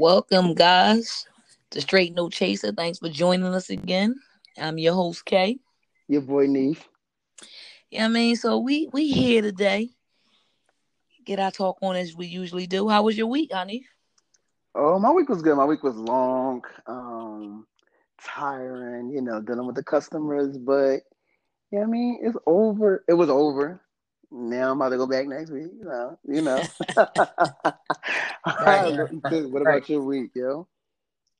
Welcome, guys, to Straight No Chaser. Thanks for joining us again. I'm your host, Kay. Your boy, Neef. Yeah, I mean, so we we here today. Get our talk on as we usually do. How was your week, honey? Oh, my week was good. My week was long, um, tiring. You know, dealing with the customers, but yeah, I mean, it's over. It was over. Now I'm about to go back next week. You know, you know. Right. what about Right. your week, yo?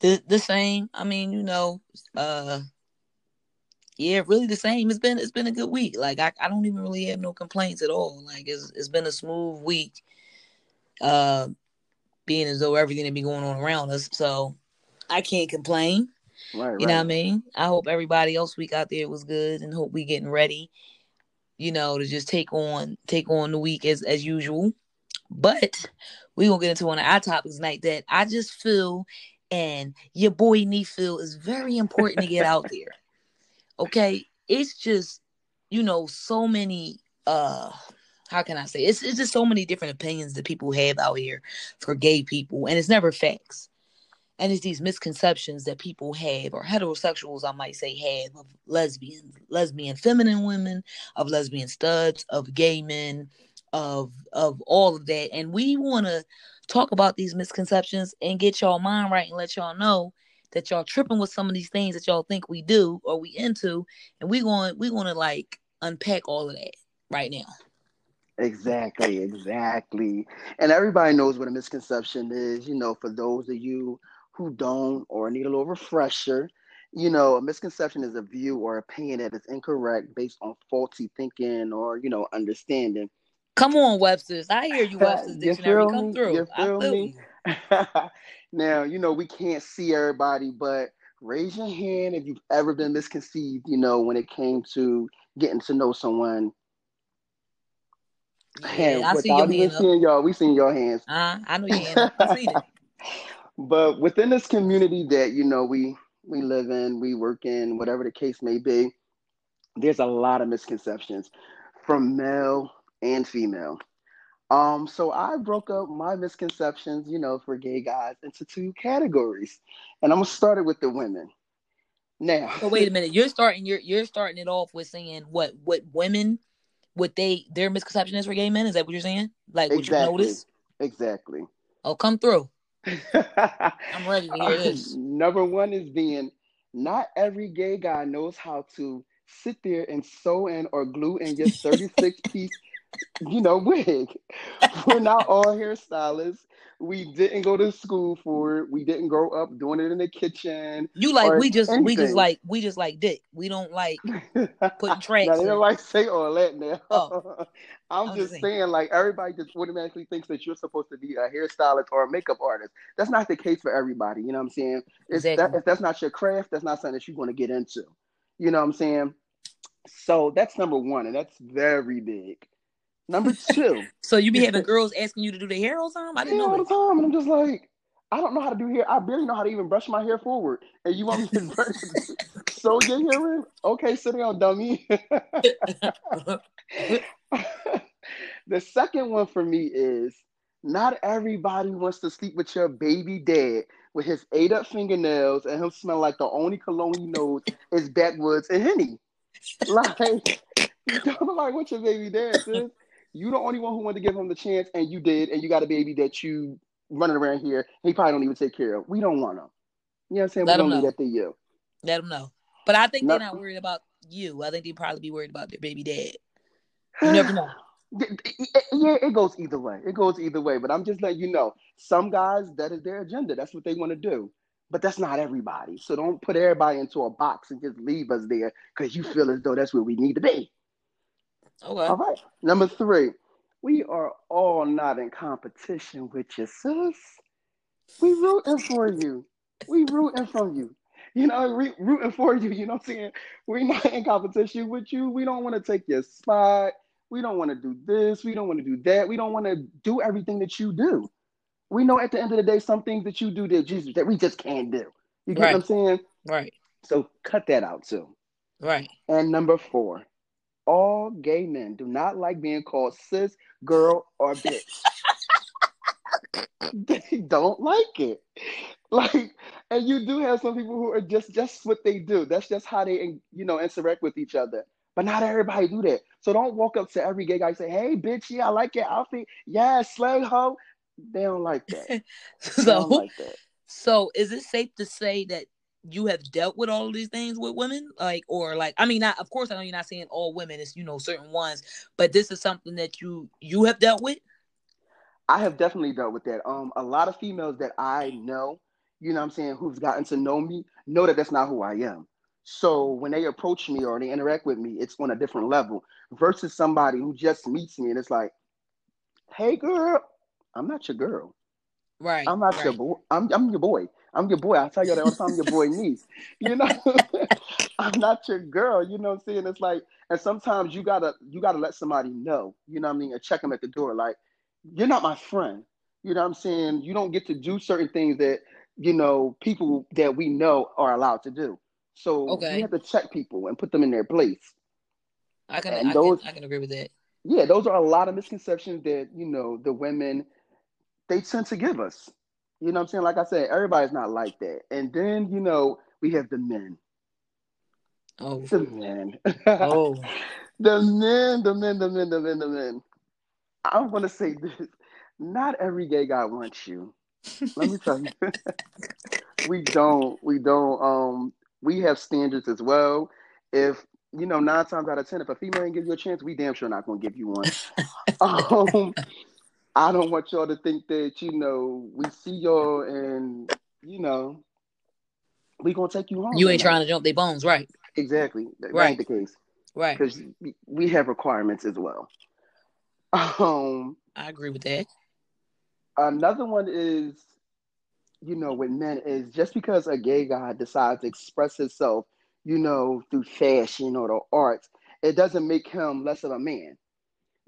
The the same. I mean, you know, uh yeah, really the same. It's been it's been a good week. Like I, I don't even really have no complaints at all. Like it's it's been a smooth week. Uh being as though everything that be going on around us. So I can't complain. Right, You know what I mean? I hope everybody else week out there was good and hope we getting ready, you know, to just take on take on the week as as usual. But we gonna get into one of our topics tonight that I just feel and your boy Nee feel is very important to get out there. Okay. It's just, you know, so many uh how can I say it's it's just so many different opinions that people have out here for gay people and it's never facts and it's these misconceptions that people have or heterosexuals i might say have of lesbian lesbian feminine women of lesbian studs of gay men of of all of that and we want to talk about these misconceptions and get y'all mind right and let y'all know that y'all tripping with some of these things that y'all think we do or we into and we going we going to like unpack all of that right now Exactly, exactly. And everybody knows what a misconception is. You know, for those of you who don't or need a little refresher, you know, a misconception is a view or opinion that is incorrect based on faulty thinking or, you know, understanding. come on webster's i hear you webster's You dictionary come me? through You i feel me? now, you know, we can't see everybody, but raise your hand if you've ever been misconceived, you know, when it came to getting to know someone. yeah And i see your hand seeing y'all, we seen your hands. Uh, I know your hand. I seen it. But within this community that, you know, we we live in, we work in, whatever the case may be, there's a lot of misconceptions from male and female. Um, so I broke up my misconceptions, you know, for gay guys into two categories. And I'm gonna start it with the women. Now, So wait a minute. You're starting. You're you're starting it off with saying what what women, what they their misconception is for gay men. Is that what you're saying? Like what you notice? exactly. Oh, come through. I'm ready to hear this. Number one is being not every gay guy knows how to sit there and sew in or glue in your 36 piece, you know, wig. We're not all hairstylists. We didn't go to school for it. We didn't grow up doing it in the kitchen You like we just we just like we just like dick. We don't like putting now tracks they don't like say all that now. Oh, I'm I'm just saying. saying, like everybody just automatically thinks that you're supposed to be a hairstylist or a makeup artist. That's not the case for everybody. You know what I'm saying? It's that if that's not your craft, that's not something that you're going to get into. You know what I'm saying? So that's number one, and that's very big. Number two, So you be having girls asking you to do their hair all the time? I didn't yeah, know all the time, and I'm just like, I don't know how to do hair. I barely know how to even brush my hair forward, and you want me to brush, sew your hair in? Okay, sit down, dummy. the second one for me is not everybody wants to sleep with your baby dad with his ate up fingernails and him smell like the only cologne he knows is backwoods and henny. Like, you don't like what your baby dad sis. You the only one who wanted to give him the chance, and you did, and you got a baby that you running around here. He probably don't even take care of. We don't want him. You know what I'm saying? Let we don't know. that to you. Let them know. But I think No- they're not worried about you. I think they probably be worried about their baby dad. You never know. Yeah, it goes either way. It goes either way. But I'm just letting you know, some guys that is their agenda. That's what they want to do. But that's not everybody. So don't put everybody into a box and just leave us there because you feel as though that's where we need to be. Okay. All right. Number three, we are all not in competition with you, sis. We rooting for you. We rooting for you. You know, we rooting for you. You know what I'm saying? We're not in competition with you. We don't want to take your spot. We don't want to do this. We don't want to do that. We don't want to do everything that you do. We know at the end of the day, some things that you do that Jesus that we just can't do. You get Right. what I'm saying? Right. So cut that out too. Right. And number four, all gay men do not like being called cis, girl, or bitch. they don't like it. Like, and you do have some people who are just just what they do. That's just how they you know interact with each other. But not everybody do that. So don't walk up to every gay guy and say, "Hey, bitch, yeah, I like your outfit. Yeah, slay ho." They don't like that. so, don't like that. So, is it safe to say that you have dealt with all of these things with women? Like or like i mean not of course i know you're not saying all women it's you know certain ones but this is something that you you have dealt with? I have definitely dealt with that. Um a lot of females that i know you know i'm saying who've gotten to know me know that that's not who i am. So when they approach me or they interact with me it's on a different level versus somebody who just meets me and it's like hey girl i'm not your girl. Right i'm not right. your boy I'm, I'm your boy I'm your boy. I tell you that all the time. I'm your boy niece. You know, I'm not your girl. You know what I'm saying? It's like, and sometimes you gotta you gotta let somebody know. You know what I mean? And check them at the door. Like, you're not my friend. You know what I'm saying? You don't get to do certain things that you know people that we know are allowed to do. So okay. we have to check people and put them in their place. I can, and I those, can, I can agree with that. Yeah, those are a lot of misconceptions that you know the women they tend to give us. You know what I'm saying? Like I said, everybody's not like that. And then, you know, we have the men. Oh. The men. oh. the men, the men, the men, the men, the men. I'm gonna say this. Not every gay guy wants you. Let me tell you. we don't. We don't. Um, we have standards as well. If you know, nine times out of ten, if a female ain't give you a chance, we damn sure not gonna give you one. um, I don't want y'all to think that you know we see y'all and you know we gonna take you home. You ain't trying to jump their bones, right? Exactly. That right. ain't the case. Right. Because we have requirements as well. Um, I agree with that. Another one is, you know, with men is just because a gay guy decides to express himself, you know, through fashion or the arts, it doesn't make him less of a man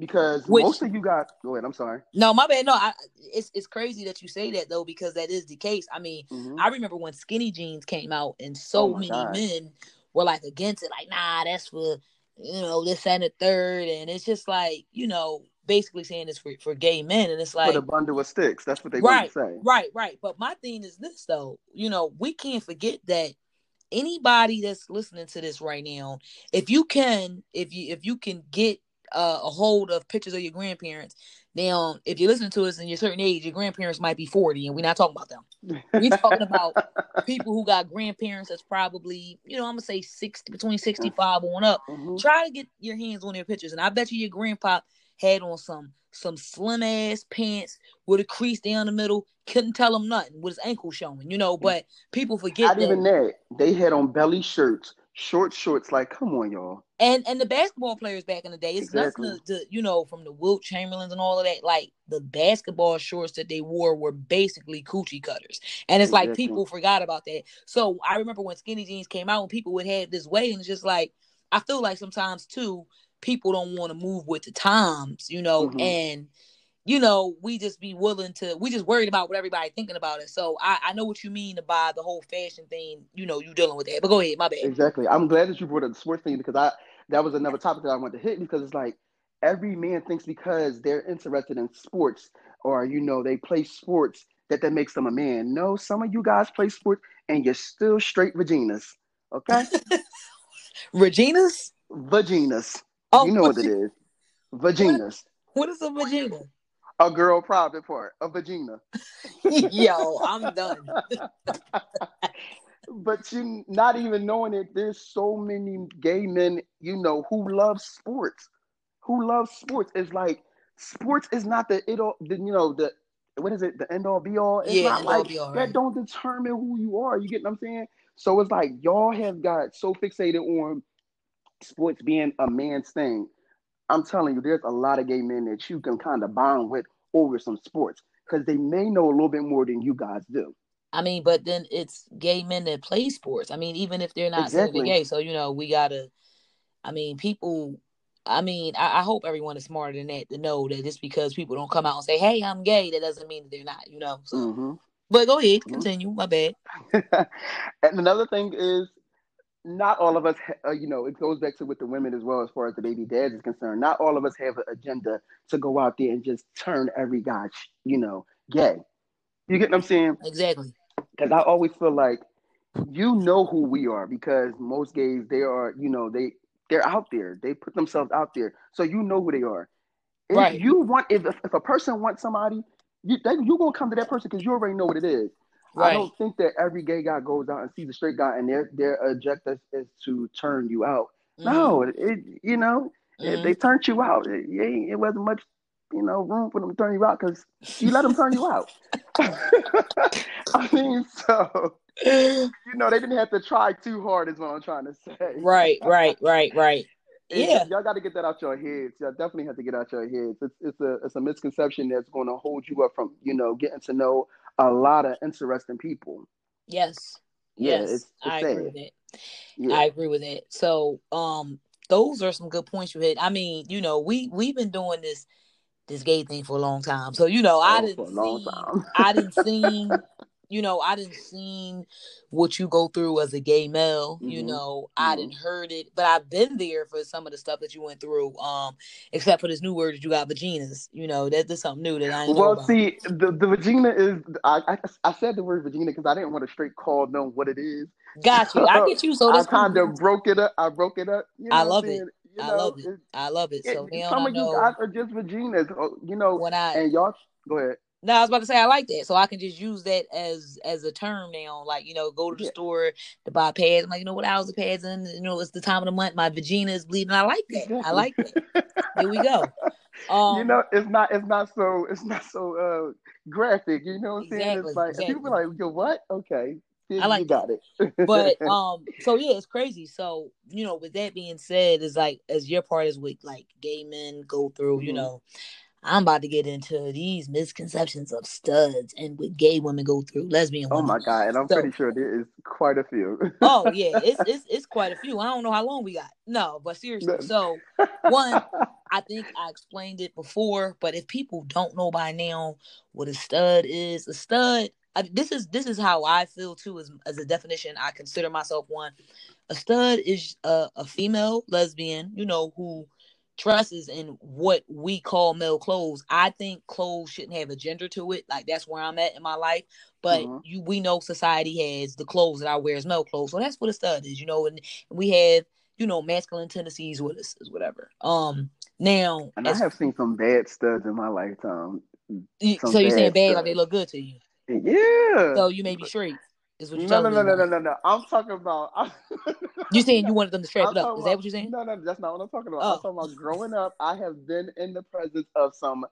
because Which, most of you got go ahead i'm sorry. No my bad. No I, it's it's crazy that you say that though because that is the case. I mean mm-hmm. i remember when skinny jeans came out and so oh many God. men were like against it like nah that's for you know this and the third. And it's just like you know basically saying it's for, for gay men. And it's like for a bundle of sticks. That's what they right, say. right right. But my thing is this though. You know we can't forget that anybody that's listening to this right now if you can if you if you can get uh, a hold of pictures of your grandparents. Now, if you're listening to us and you're a certain age, your grandparents might be 40, and we're not talking about them. We're talking about people who got grandparents that's probably, you know, I'm gonna say 60 between 65 on up. Mm-hmm. Try to get your hands on their pictures, and I bet you your grandpa had on some some slim ass pants with a crease down the middle. Couldn't tell him nothing with his ankle showing, you know. But people forget. Not that. even that. They had on belly shirts short shorts. Like, come on, y'all. And and the basketball players back in the day, it's exactly. nothing to, to, you know from the Wilt Chamberlains and all of that. Like the basketball shorts that they wore were basically coochie cutters, and it's exactly. like people forgot about that. So I remember when skinny jeans came out, when people would have this way, and it's just like I feel like sometimes too people don't want to move with the times, you know, mm-hmm. and you know, we just be willing to, we just worried about what everybody thinking about it. So I, I know what you mean by the whole fashion thing. You know, you dealing with that. But go ahead, my bad. Exactly. I'm glad that you brought up the sports thing because I that was another topic that I wanted to hit because it's like every man thinks because they're interested in sports or you know they play sports that that makes them a man. No, some of you guys play sports and you're still straight Reginas. Okay. Reginas. Vaginas. Oh, you know what it is. Vaginas. What, what is a vagina? A girl private part, a vagina. Yo, I'm done. but you not even knowing it, there's so many gay men, you know, who love sports. Who love sports. It's like sports is not the it all the you know, the what is it, the end all be all? It's yeah, not like all, that don't determine who you are. You get what I'm saying? So it's like y'all have got so fixated on sports being a man's thing I'm telling you, there's a lot of gay men that you can kind of bond with over some sports because they may know a little bit more than you guys do. I mean, but then it's gay men that play sports. I mean, even if they're not exactly. gay, so you know, we gotta. I mean, people. I mean, I, I, hope everyone is smarter than that to know that just because people don't come out and say, "Hey, I'm gay," that doesn't mean that they're not. You know. So, mm-hmm. but go ahead, mm-hmm. continue. My bad. and another thing is, not all of us, uh, you know, it goes back to with the women as well as far as the baby dads is concerned. Not all of us have an agenda to go out there and just turn every guy, you know, gay. You get what I'm saying? Exactly. Because I always feel like you know who we are because most gays they are you know they they're out there they put themselves out there so you know who they are if Right. you want if, if a person wants somebody you then you gonna come to that person because you already know what it is i don't think that every gay guy goes out and sees a straight guy and their their objective is to turn you out no it, you know if Mhm. they turned you out it, it, it wasn't much you know room for them to turn you out because you let them turn you out i mean so you know, they didn't have to try too hard, is what I'm trying to say. right. Right. Right. Right. Yeah. y'all got to get that out your heads. Y'all definitely have to get out your heads. It's it's a it's a misconception that's going to hold you up from you know getting to know a lot of interesting people. Yes. Yeah, yes. it's- it's I agree with that. Yeah, I agree with that. So, um, those are some good points you hit. I mean, you know, we we've been doing this this gay thing for a long time. So, you know, I Oh, didn't a long see. I didn't see, you know, I didn't seen what you go through as a gay male. You Mhm. know, I Mhm. didn't heard it, but I've been there for some of the stuff that you went through. Um, except for this new word that you got, vaginas. You know, that, that's something new that I Well, see, the the vagina is I, I I said the word vagina because I didn't want to straight call them what it is. Got you. I get you. So I kind of broke it up. I broke it up. You know I love it. You I know, love it. I love it. So it- some I of you guys are just vaginas, oh, you know, when I and y'all go ahead. No, I was about to say I like that, so I can just use that as as a term now. Like you know, go to the Yeah. store to buy pads. I'm like, you know what? I was the pads, and you know, it's the time of the month. My vagina is bleeding. I like that. I like that. Here we go. Um, you know, it's not it's not so it's not so uh graphic. You know what I'm saying? Exactly, It's like and people be like, yo, what? Okay, I like you got it. but um, so yeah, it's crazy. So you know, with that being said, is like as your part is with like gay men go through. You Mhm. know, I'm about to get into these misconceptions of studs and what gay women go through, lesbian oh my god, and I'm So- pretty sure there is quite a few. Oh yeah, it's it's it's quite a few. I don't know how long we got. No, but seriously. So one, I think I explained it before, but if people don't know by now what a stud is, a stud. I, this is this is how I feel too, as as a definition. I consider myself one. A stud is a, a female lesbian, you know, who dresses in what we call male clothes. I think clothes shouldn't have a gender to it. Like that's where I'm at in my life. But Mhm. you, we know society has the clothes that I wear as male clothes, so that's what a stud is, you know. And we have, you know, masculine tendencies with us, is whatever. Um, now, and I have seen some bad studs in my lifetime. so you're saying bad bad like they look good to you. Yeah. So you may be straight, is what you're no, no, no, no, no, no, no. I'm talking about. You saying you wanted them to strap it up? Is that what you're saying? No, no, that's not what I'm talking about. Oh. I'm talking about growing up. I have been in the presence of some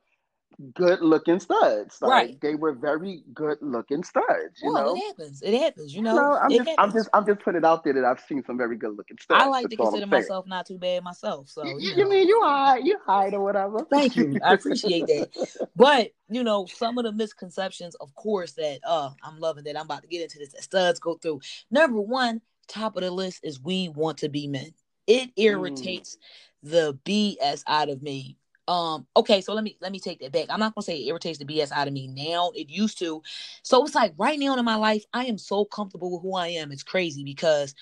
good-looking studs. Like, Right. They were very good-looking studs. You well, know. it happens. It happens. You know, No, I'm just, I'm just, I'm just putting it out there that I've seen some very good-looking studs. I like to That's I'm consider myself not too bad myself. So You, you, you mean you hide, you hide or whatever? Thank you. I appreciate that. But you know, some of the misconceptions, of course, that uh I'm loving that I'm about to get into this that studs go through. Number one, top of the list is we want to be men. It irritates the BS out of me. Um, okay, so let me let me take that back. I'm not gonna say it irritates the BS out of me now. It used to. So it's like right now in my life, I am so comfortable with who I am. It's crazy because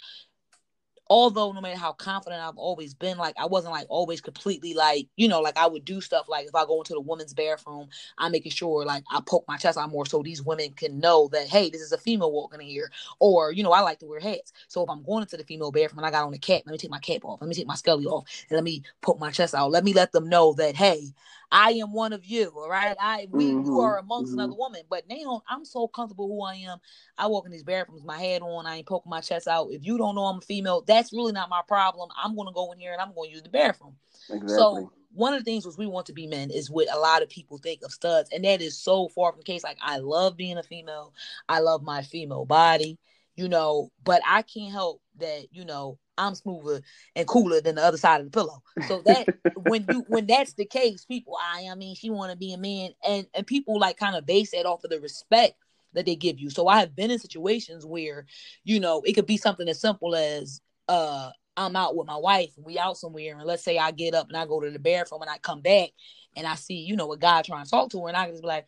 although no matter how confident I've always been, like I wasn't like always completely like, you know, like I would do stuff like if I go into the women's bathroom, I'm making sure like I poke my chest out more so these women can know that hey, this is a female walking in here. Or, you know, I like to wear hats. So if I'm going into the female bathroom and I got on a cap, let me take my cap off, let me take my scully off, and let me poke my chest out. Let me let them know that hey, I am one of you, all right? I we you Mhm, are amongst mhm. another woman. But now I'm so comfortable who I am. I walk in these bathrooms, my head on, I ain't poking my chest out. If you don't know I'm a female, that's really not my problem. I'm gonna go in here and I'm gonna use the bathroom. Exactly. So one of the things was we want to be men is what a lot of people think of studs, and that is so far from the case. Like I love being a female, I love my female body, you know, but I can't help that, you know, I'm smoother and cooler than the other side of the pillow. So that when you when that's the case, people, I I mean, she want to be a man, and and people like kind of base that off of the respect that they give you. So I have been in situations where, you know, it could be something as simple as uh I'm out with my wife, we out somewhere, and let's say I get up and I go to the bathroom and I come back and I see, you know, a guy trying to talk to her, and I can just be like,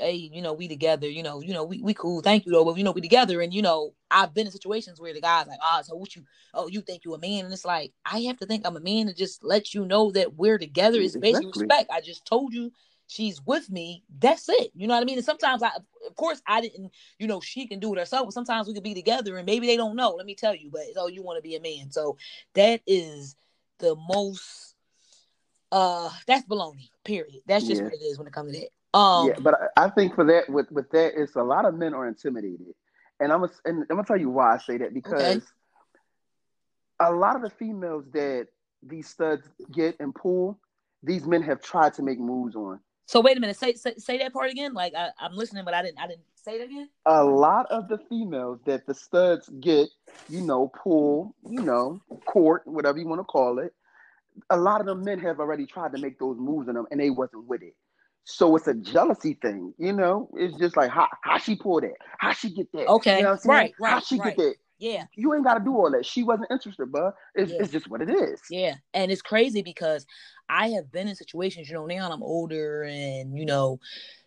Hey, you know, we together, you know, you know, we, we cool, thank you though, but you know, we together. And you know, I've been in situations where the guy's like, ah, so what you oh, you think you a man? And it's like, I have to think I'm a man to just let you know that we're together. It's basically Exactly. respect. I just told you she's with me, that's it. You know what I mean? And sometimes I of course I didn't, you know, she can do it herself, but sometimes we could be together and maybe they don't know. Let me tell you, but oh, you want to be a man. So that is the most uh that's baloney, period. That's just yeah. what it is when it comes to that. Um Yeah, but I, I think for that with with that it's a lot of men are intimidated. And I'm gonna, and I'm gonna tell you why I say that because okay. a lot of the females that these studs get and pull, these men have tried to make moves on. So wait a minute, say say, say that part again. Like I, am listening, but I didn't I didn't say it again. A lot of the females that the studs get, you know, pull, you know, court, whatever you want to call it. A lot of the men have already tried to make those moves on them, and they wasn't with it. So it's a jealousy thing, you know. It's just like how how she pull that, how she get that. Okay, you know right, right. How she right. get that. Yeah. You ain't got to do all that. She wasn't interested, but it's, yeah. it's just what it is. Yeah. And it's crazy because I have been in situations, you know, now I'm older and, you know,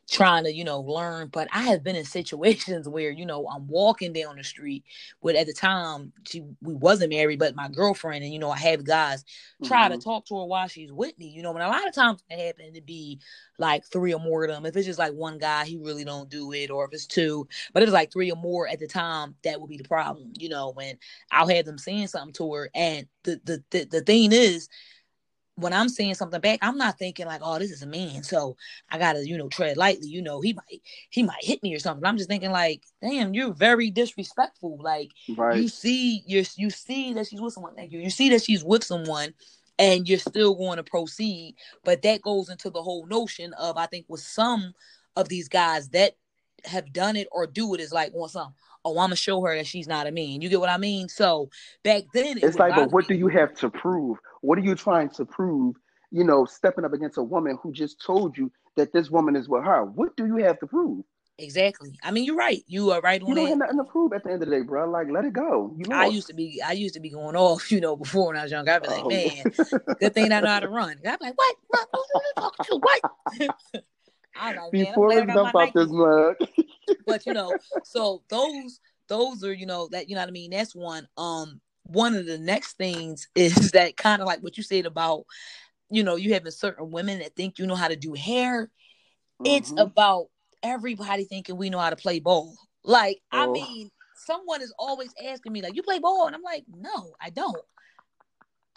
trying to, you know, learn. But I have been in situations where, you know, I'm walking down the street with at the time she we wasn't married, but my girlfriend, and you know, I have guys try mm-hmm. to talk to her while she's with me, you know, and a lot of times it happened to be like three or more of them. If it's just like one guy, he really don't do it, or if it's two, but it's like three or more at the time, that would be the problem, you know, when I'll have them saying something to her. And the the the, the thing is when I'm saying something back, I'm not thinking like, oh, this is a man, so I gotta, you know, tread lightly. You know, he might he might hit me or something. I'm just thinking like, damn, you're very disrespectful. Like right. you see, you you see that she's with someone. Thank you. You see that she's with someone, and you're still going to proceed. But that goes into the whole notion of I think with some of these guys that have done it or do it is like on some oh, I'm gonna show her that she's not a man. You get what I mean? So back then, it it's like, but what me. do you have to prove? What are you trying to prove? You know, stepping up against a woman who just told you that this woman is with her. What do you have to prove? Exactly. I mean, you're right. You are right on you don't that. have nothing to prove at the end of the day, bro. Like, let it go. You I used to be, I used to be going off, you know, before when I was younger. I'd be like, oh. man, good thing I know how to run. I'd be like, what? What? Who are you talking to? What? I like, before we dump out this mug. but you know, so those, those are, you know, that you know what I mean. That's one. Um, one of the next things is that kind of like what you said about, you know, you having certain women that think you know how to do hair. Mm-hmm. It's about everybody thinking we know how to play ball. Like, oh. I mean, someone is always asking me, like, you play ball? And I'm like, no, I don't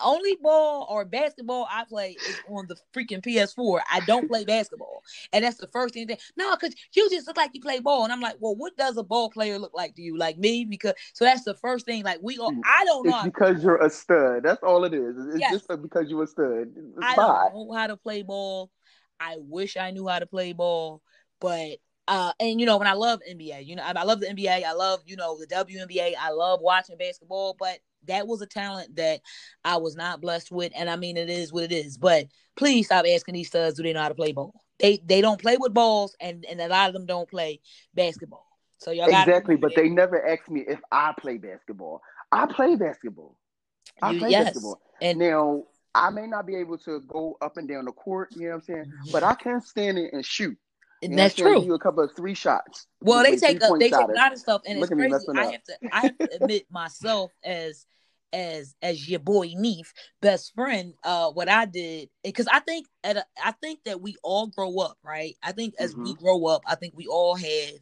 only ball or basketball I play is on the freaking PS4. I don't play basketball. And that's the first thing that no, because you just look like you play ball. And I'm like, well, what does a ball player look like to you? Like me? Because so that's the first thing. Like we all I don't know. It's because you're a stud. That's all it is. It's yes. just because you're a stud. It's I don't know how to play ball. I wish I knew how to play ball, but uh, and you know, when I love NBA, you know, I, I love the NBA. I love, you know, the WNBA. I love watching basketball, but that was a talent that I was not blessed with. And I mean, it is what it is. But please stop asking these studs, do they know how to play ball? They they don't play with balls, and and a lot of them don't play basketball. So y'all exactly, but they never ask me if I play basketball. I play basketball. I you, play yes. basketball. And now I may not be able to go up and down the court, you know what I'm saying? But I can stand it and shoot. And that's true. You a couple of three shots. Well, they take a, they take a lot of stuff, and Look it's crazy. I have to I have to admit myself as as as your boy Neef best friend. Uh, what I did because I think at a, I think that we all grow up, right? I think as mm-hmm. we grow up, I think we all have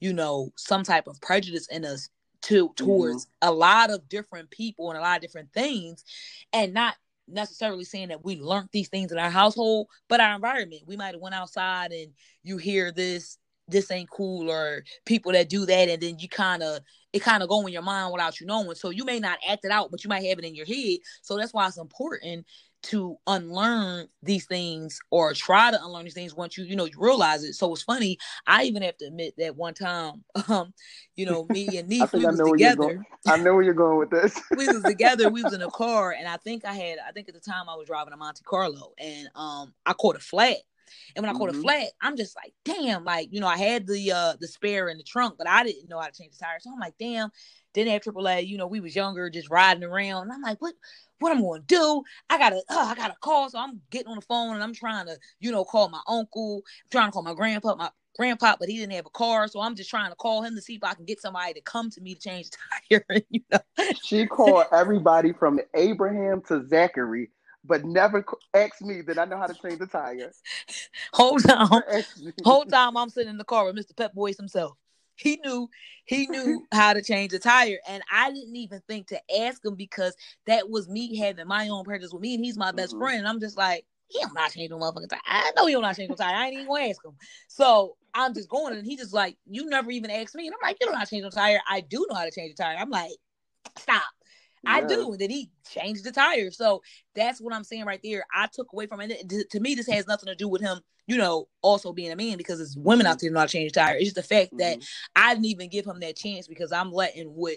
you know some type of prejudice in us to towards mm-hmm. a lot of different people and a lot of different things, and not necessarily saying that we learned these things in our household, but our environment. We might have went outside and you hear this, this ain't cool, or people that do that, and then you kind of it kind of go in your mind without you knowing. So you may not act it out, but you might have it in your head. So that's why it's important to unlearn these things or try to unlearn these things once you you know you realize it. So it's funny. I even have to admit that one time, um, you know, me and Neef, we was together. I know where you're going with this. we was together. We was in a car, and I think I had. I think at the time I was driving a Monte Carlo, and um, I caught a flat. And when I caught mm-hmm. a flat, I'm just like, damn, like, you know, I had the uh the spare in the trunk, but I didn't know how to change the tire. So I'm like, damn, didn't have AAA, you know, we was younger, just riding around. And I'm like, what what I'm gonna do. I gotta, uh, I gotta call. So I'm getting on the phone and I'm trying to, you know, call my uncle, I'm trying to call my grandpa, my grandpa, but he didn't have a car. So I'm just trying to call him to see if I can get somebody to come to me to change the tire. you know, she called everybody from Abraham to Zachary but never asked me that I know how to change the tire. Hold time, whole time I'm sitting in the car with Mr. Pep Boys himself. He knew he knew how to change a tire, and I didn't even think to ask him because that was me having my own purchase with me, and he's my best mm-hmm. friend. And I'm just like, he don't not change no motherfucking tire. I know he don't not change no tire. I ain't even gonna ask him. So I'm just going, and he just like, you never even asked me, and I'm like, you don't know how to change no tire. I do know how to change a tire. I'm like, stop. I do. Then he changed the tire. So that's what I'm saying right there. I took away from it. To, me, this has nothing to do with him, you know, also being a man because it's women out mm-hmm. there to change the tire. It's just the fact mm-hmm. that I didn't even give him that chance because I'm letting what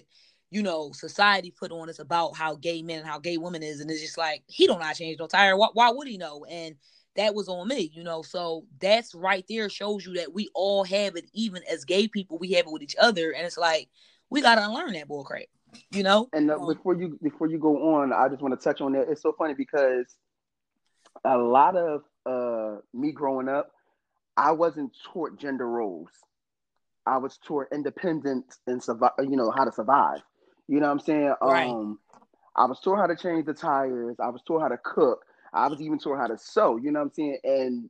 you know society put on us about how gay men and how gay women is, and it's just like he don't to change no tire. Why, why would he know? And that was on me, you know. So that's right there shows you that we all have it, even as gay people, we have it with each other, and it's like we gotta unlearn that bull crap you know. And uh, before you before you go on, I just want to touch on that. It's so funny because a lot of uh, me growing up, I wasn't taught gender roles. I was taught independence and survive. You know how to survive. You know what I'm saying? Right. Um, I was taught how to change the tires. I was taught how to cook. I was even taught how to sew. You know what I'm saying? And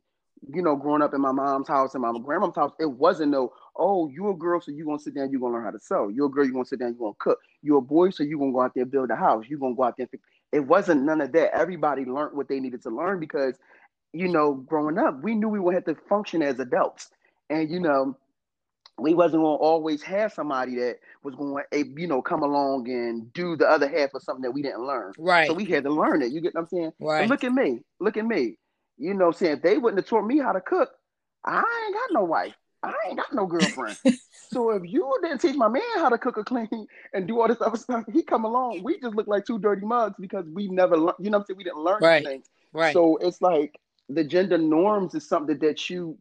you know, growing up in my mom's house and my grandma's house, it wasn't no, oh, you're a girl, so you're gonna sit down, you're gonna learn how to sew. You're a girl, you're gonna sit down, you're gonna cook. You're a boy, so you're gonna go out there build a house. You're gonna go out there. It wasn't none of that. Everybody learned what they needed to learn because, you know, growing up, we knew we would have to function as adults, and you know, we wasn't gonna always have somebody that was going to, eh, you know, come along and do the other half of something that we didn't learn. Right. So we had to learn it. You get what I'm saying? Right. And look at me. Look at me. You know, saying if they wouldn't have taught me how to cook, I ain't got no wife. I ain't got no girlfriend. so if you didn't teach my man how to cook or clean and do all this other stuff, he come along. We just look like two dirty mugs because we never learned. You know, what I'm saying we didn't learn right. things. Right. So it's like the gender norms is something that you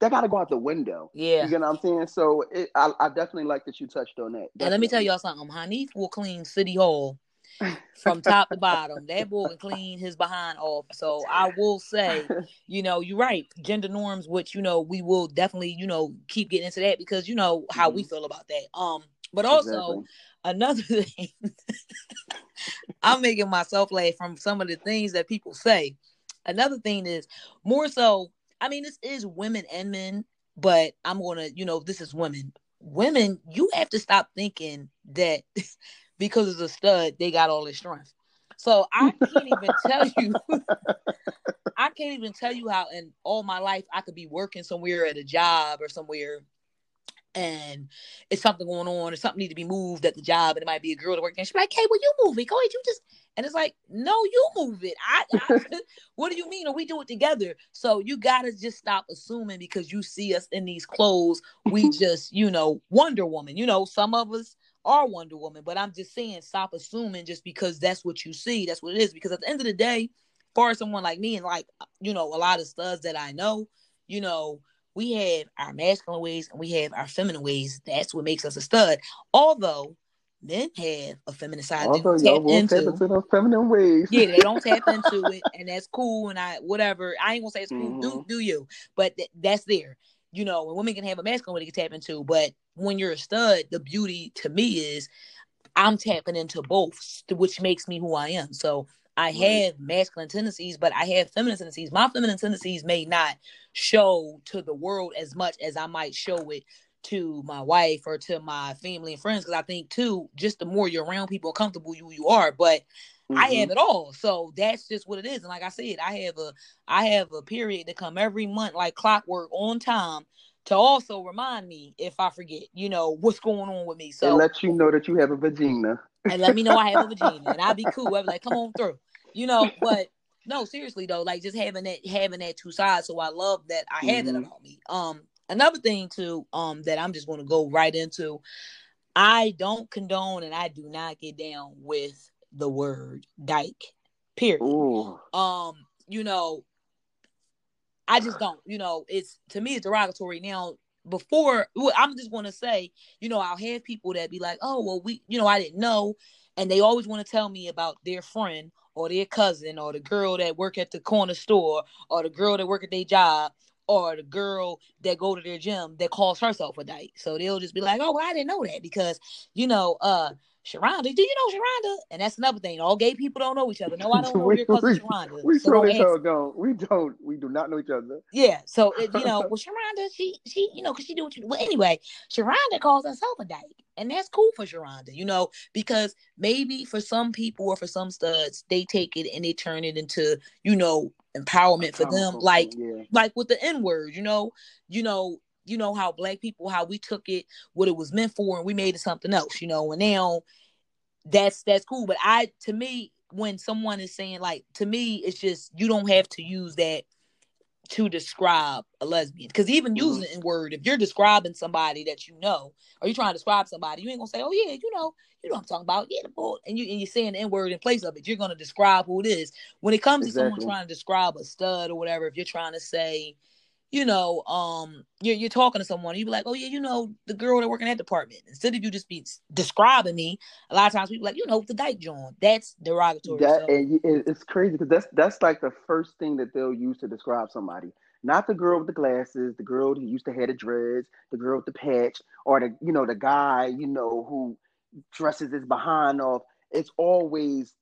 that got to go out the window. Yeah. You know what I'm saying? So it, I, I definitely like that you touched on that. Definitely. And let me tell y'all something. Hanif will clean City Hall from top to bottom. That boy can clean his behind off. So I will say, you know, you're right. Gender norms, which you know, we will definitely, you know, keep getting into that because you know how mm-hmm. we feel about that. Um, but also exactly. another thing, I'm making myself laugh from some of the things that people say. Another thing is more so. I mean, this is women and men, but I'm gonna, you know, this is women. Women, you have to stop thinking that because it's a stud, they got all his strength. So I can't even tell you. I can't even tell you how in all my life I could be working somewhere at a job or somewhere, and it's something going on or something need to be moved at the job, and it might be a girl to work and she's like, "Hey, well, you move it. Go ahead, you just." And it's like, "No, you move it. I, I what do you mean? Or we do it together?" So you gotta just stop assuming because you see us in these clothes, we just, you know, Wonder Woman. You know, some of us are Wonder Woman. But I'm just saying, stop assuming just because that's what you see, that's what it is. Because at the end of the day, for someone like me and like you know a lot of studs that I know, you know, we have our masculine ways and we have our feminine ways. That's what makes us a stud. Although men have a feminine side Although they don't tap into. Tap into those feminine ways. yeah, they don't tap into it, and that's cool. And I whatever I ain't gonna say it's cool. Mm-hmm. Do do you? But th- that's there you know, and women can have a masculine they can tap into, but when you're a stud, the beauty to me is I'm tapping into both, which makes me who I am. So I have masculine tendencies, but I have feminine tendencies. My feminine tendencies may not show to the world as much as I might show it to my wife or to my family and friends. Because I think too, just the more you're around people, comfortable you you are. But Mm-hmm. I have it all. So that's just what it is. And like I said, I have a I have a period to come every month like clockwork on time to also remind me if I forget, you know, what's going on with me. So and let you know that you have a vagina. and let me know I have a vagina. And I'll be cool. I'll be like, come on through. You know, but no, seriously though, like just having that having that two sides. So I love that I have mm-hmm. that about me. Um another thing too, um, that I'm just gonna go right into. I don't condone and I do not get down with the word dyke. Period. Ooh. Um, you know, I just don't. You know, it's to me it's derogatory. Now, before well, I'm just going to say, you know, I'll have people that be like, "Oh, well, we, you know, I didn't know," and they always want to tell me about their friend or their cousin or the girl that work at the corner store or the girl that work at their job or the girl that go to their gym that calls herself a dyke. So they'll just be like, "Oh, well, I didn't know that because you know, uh, Sharonda, do you know Sharonda?" And that's another thing. All gay people don't know each other. No, I don't know We- your cousin we- Sharonda. We so ask don't, don't. We don't. We do not know each other. yeah, so it, you know, well, Sharonda, she she, you know, because she do what you. Well, anyway, Sharonda calls herself a dyke, and that's cool for Sharonda, you know, because maybe for some people or for some studs, they take it and they turn it into, you know, empowerment for them, like yeah. like with the N word, you know, you know, you know how black people how we took it what it was meant for and we made it something else, you know, and now that's that's cool. But I to me, when someone is saying like to me, it's just you don't have to use that to describe a lesbian. Because even Mhm. using word, if you're describing somebody that you know, or you're trying to describe somebody, you ain't gonna say, Oh yeah, you know, you know what I'm talking about. Yeah, the boy and you and you're saying the N word in place of it, you're gonna describe who it is. When it comes to someone trying to describe a stud or whatever, if you're trying to say, you know, um, you're you're talking to someone, you be like, oh yeah, you know, the girl that work in that department. Instead of you just be describing me, a lot of times people like, you know, the dyke John. That's derogatory. That so, and it's crazy because that's that's like the first thing that they'll use to describe somebody. Not the girl with the glasses, the girl who used to have the dreads, the girl with the patch, or the you know the guy you know who dresses his behind off. It's always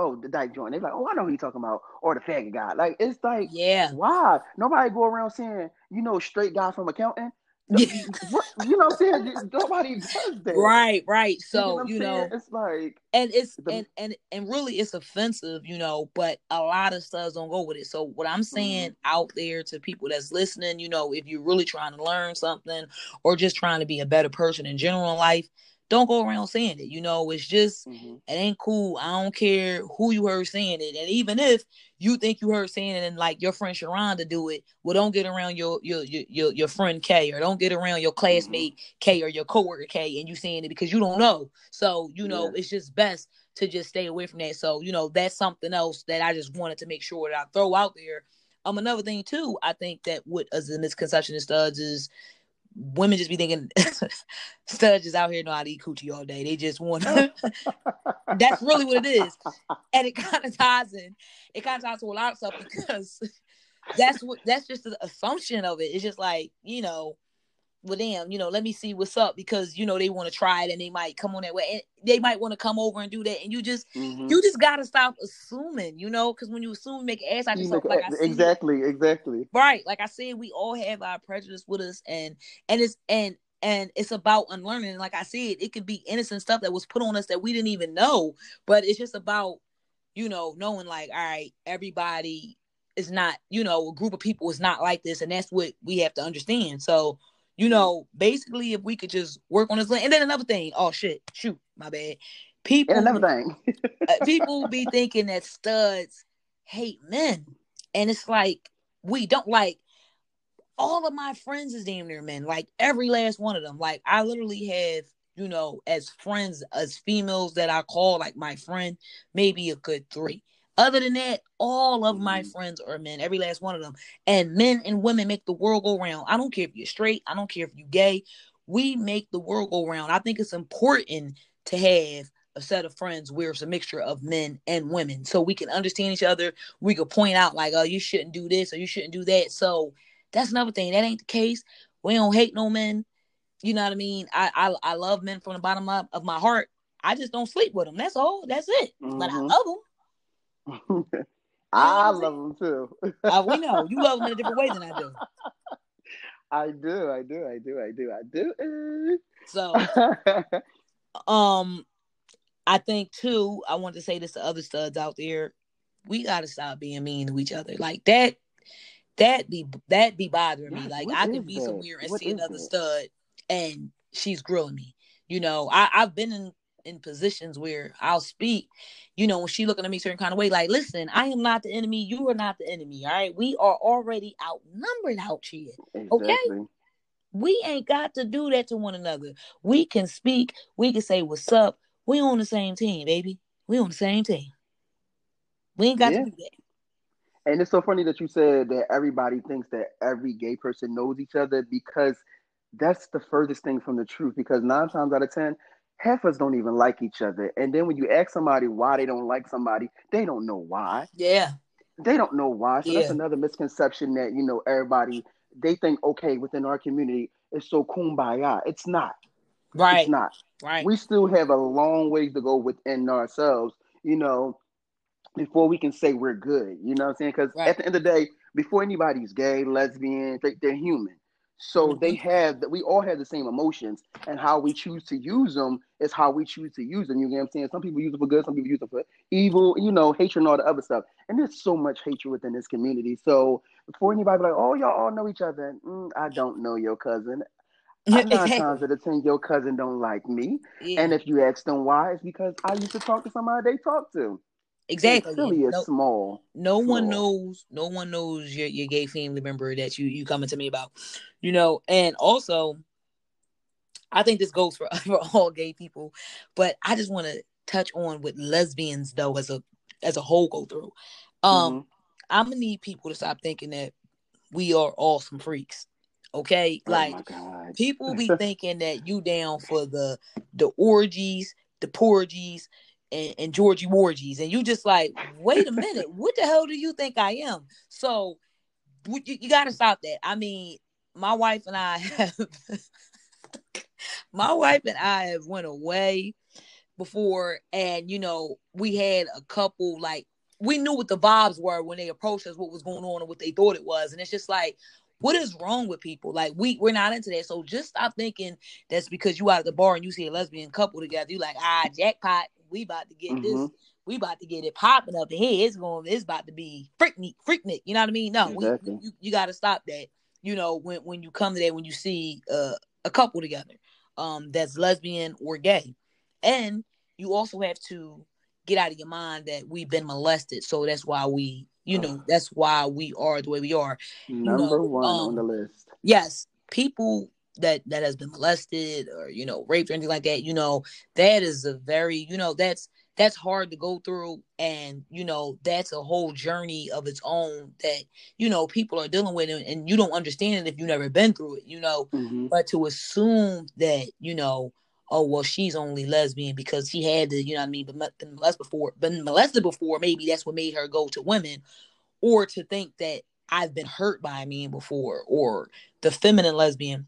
oh the dyke joint. They're like oh I know who you talking about, or the faggot guy. Like it's like yeah. why nobody go around saying you know straight guy from accounting. Yeah. What, you know what I'm saying? Nobody does that. Right, right. So, what I'm you know, it's like and it's The- and and and really it's offensive you know but a lot of stuff don't go with it so what i'm mm-hmm. saying out there to people that's listening you know if you're really trying to learn something or just trying to be a better person in general in life don't go around saying it you know it's just mhm. it ain't cool i don't care who you heard saying it and even if you think you heard saying it and like your friend Sharonda do it well don't get around your your your your, friend k or don't get around your classmate k or your coworker k and you saying it because you don't know so you know Yeah. it's just best to just stay away from that. So, you know, that's something else that I just wanted to make sure that I throw out there. Um, another thing too, I think that what as a misconception of studs is women just be thinking studs is out here know how to eat coochie all day. They just want that's really what it is. And it kind of ties in, it kind of ties to a lot of stuff because that's what that's just the assumption of it. It's just like, you know, well damn, you know, let me see what's up because you know they want to try it and they might come on that way. And they might want to come over and do that. And you just Mhm. you just gotta stop assuming, you know, because when you assume, you make an ass out You yourself. Like I said, exactly, exactly. right? Like I said, we all have our prejudice with us, and and it's and and it's about unlearning. And like I said, it could be innocent stuff that was put on us that we didn't even know, but it's just about you know knowing like, all right, everybody is not, you know, a group of people is not like this, and that's what we have to understand. So. You know, basically, if we could just work on this, land. and then another thing. Oh shit! Shoot, my bad. People, And another thing, uh, people be thinking that studs hate men, and it's like we don't like. All of my friends is damn near men, like every last one of them. Like I literally have, you know, as friends as females that I call like my friend, maybe a good three. Other than that, all of my Mhm. friends are men, every last one of them. And men and women make the world go round. I don't care if you're straight, I don't care if you're gay. We make the world go round. I think it's important to have a set of friends where it's a mixture of men and women so we can understand each other. We could point out, like, oh, you shouldn't do this or you shouldn't do that. So that's another thing. That ain't the case. We don't hate no men. You know what I mean? I I, I love men from the bottom of, of my heart. I just don't sleep with them. That's all. That's it. But I Mhm. love them. I love them too. Uh, we know you love them in a different way than I do. I do, I do, I do, I do, I do. So, um, I think too. I want to say this to other studs out there. We gotta stop being mean to each other like that. That be that be bothering me. Like what I could be that? somewhere and What see another stud, and she's grilling me. You know, I I've been in in positions where I'll speak. You know, when she looking at me certain kind of way, like, listen, I am not the enemy. You are not the enemy. All right, we are already outnumbered out here. exactly. We ain't got to do that to one another. We can speak. We can say what's up. We on the same team, baby. We on the same team. We ain't got Yeah. to do that. And it's so funny that you said that everybody thinks that every gay person knows each other because that's the furthest thing from the truth. Because nine times out of ten, half of us don't even like each other. And then when you ask somebody why they don't like somebody, they don't know why. Yeah. They don't know why. So that's another misconception that you know everybody they think okay within our community it's so kumbaya. It's not. Right. It's not. Right. We still have a long ways to go within ourselves, you know, before we can say we're good. You know what I'm saying? Because Right. at the end of the day, before anybody's gay, lesbian, they, they're human. So Mhm. they have that. We all have the same emotions, and how we choose to use them is how we choose to use them. You get what I'm saying? Some people use it for good, some people use it for evil. You know, hatred and all the other stuff. And there's so much hatred within this community. So before anybody be like, "Oh, y'all all know each other," mm, I don't know your cousin. Nine times out of ten, your cousin don't like me. Yeah. And if you ask them why, it's because I used to talk to somebody they talk to. Exactly. Philly is No, small. no one knows no one knows your, your gay family member that you you coming to me about you know and also i think this goes for, for all gay people but i just want to touch on what lesbians though as a as a whole go through um Mhm. i'm gonna need people to stop thinking that we are all some freaks okay Oh like people be thinking that you down for the the orgies, the porgies, and, and Georgie Wargies, and you just like, wait a minute, what the hell do you think I am? So you, you got to stop that. I mean, my wife and I have, my wife and I have went away before, and you know, we had a couple like we knew what the vibes were when they approached us, what was going on, and what they thought it was, and it's just like what is wrong with people? Like we we're not into that. So just stop thinking that's because you out at the bar and you see a lesbian couple together. You like ah jackpot. We about to get this. Mhm. We about to get it popping up here. It's going. It's about to be freaknik, freaknik. You know what I mean? No, Exactly. we you, you got to stop that. You know when when you come to that when you see uh, a couple together, um, that's lesbian or gay, and you also have to get out of your mind that we've been molested. So that's why we, you know, that's why we are the way we are Number know, one on um, the list. yes, people that that has been molested or you know raped or anything like that, you know, that is a very, you know, that's that's hard to go through and you know that's a whole journey of its own that you know people are dealing with and, and you don't understand it if you've never been through it you know. Hmm but to assume that you know oh well she's only lesbian because she had to you know what i mean but been molested before been molested before maybe that's what made her go to women. Or to think that i've been hurt by a man before or the feminine lesbian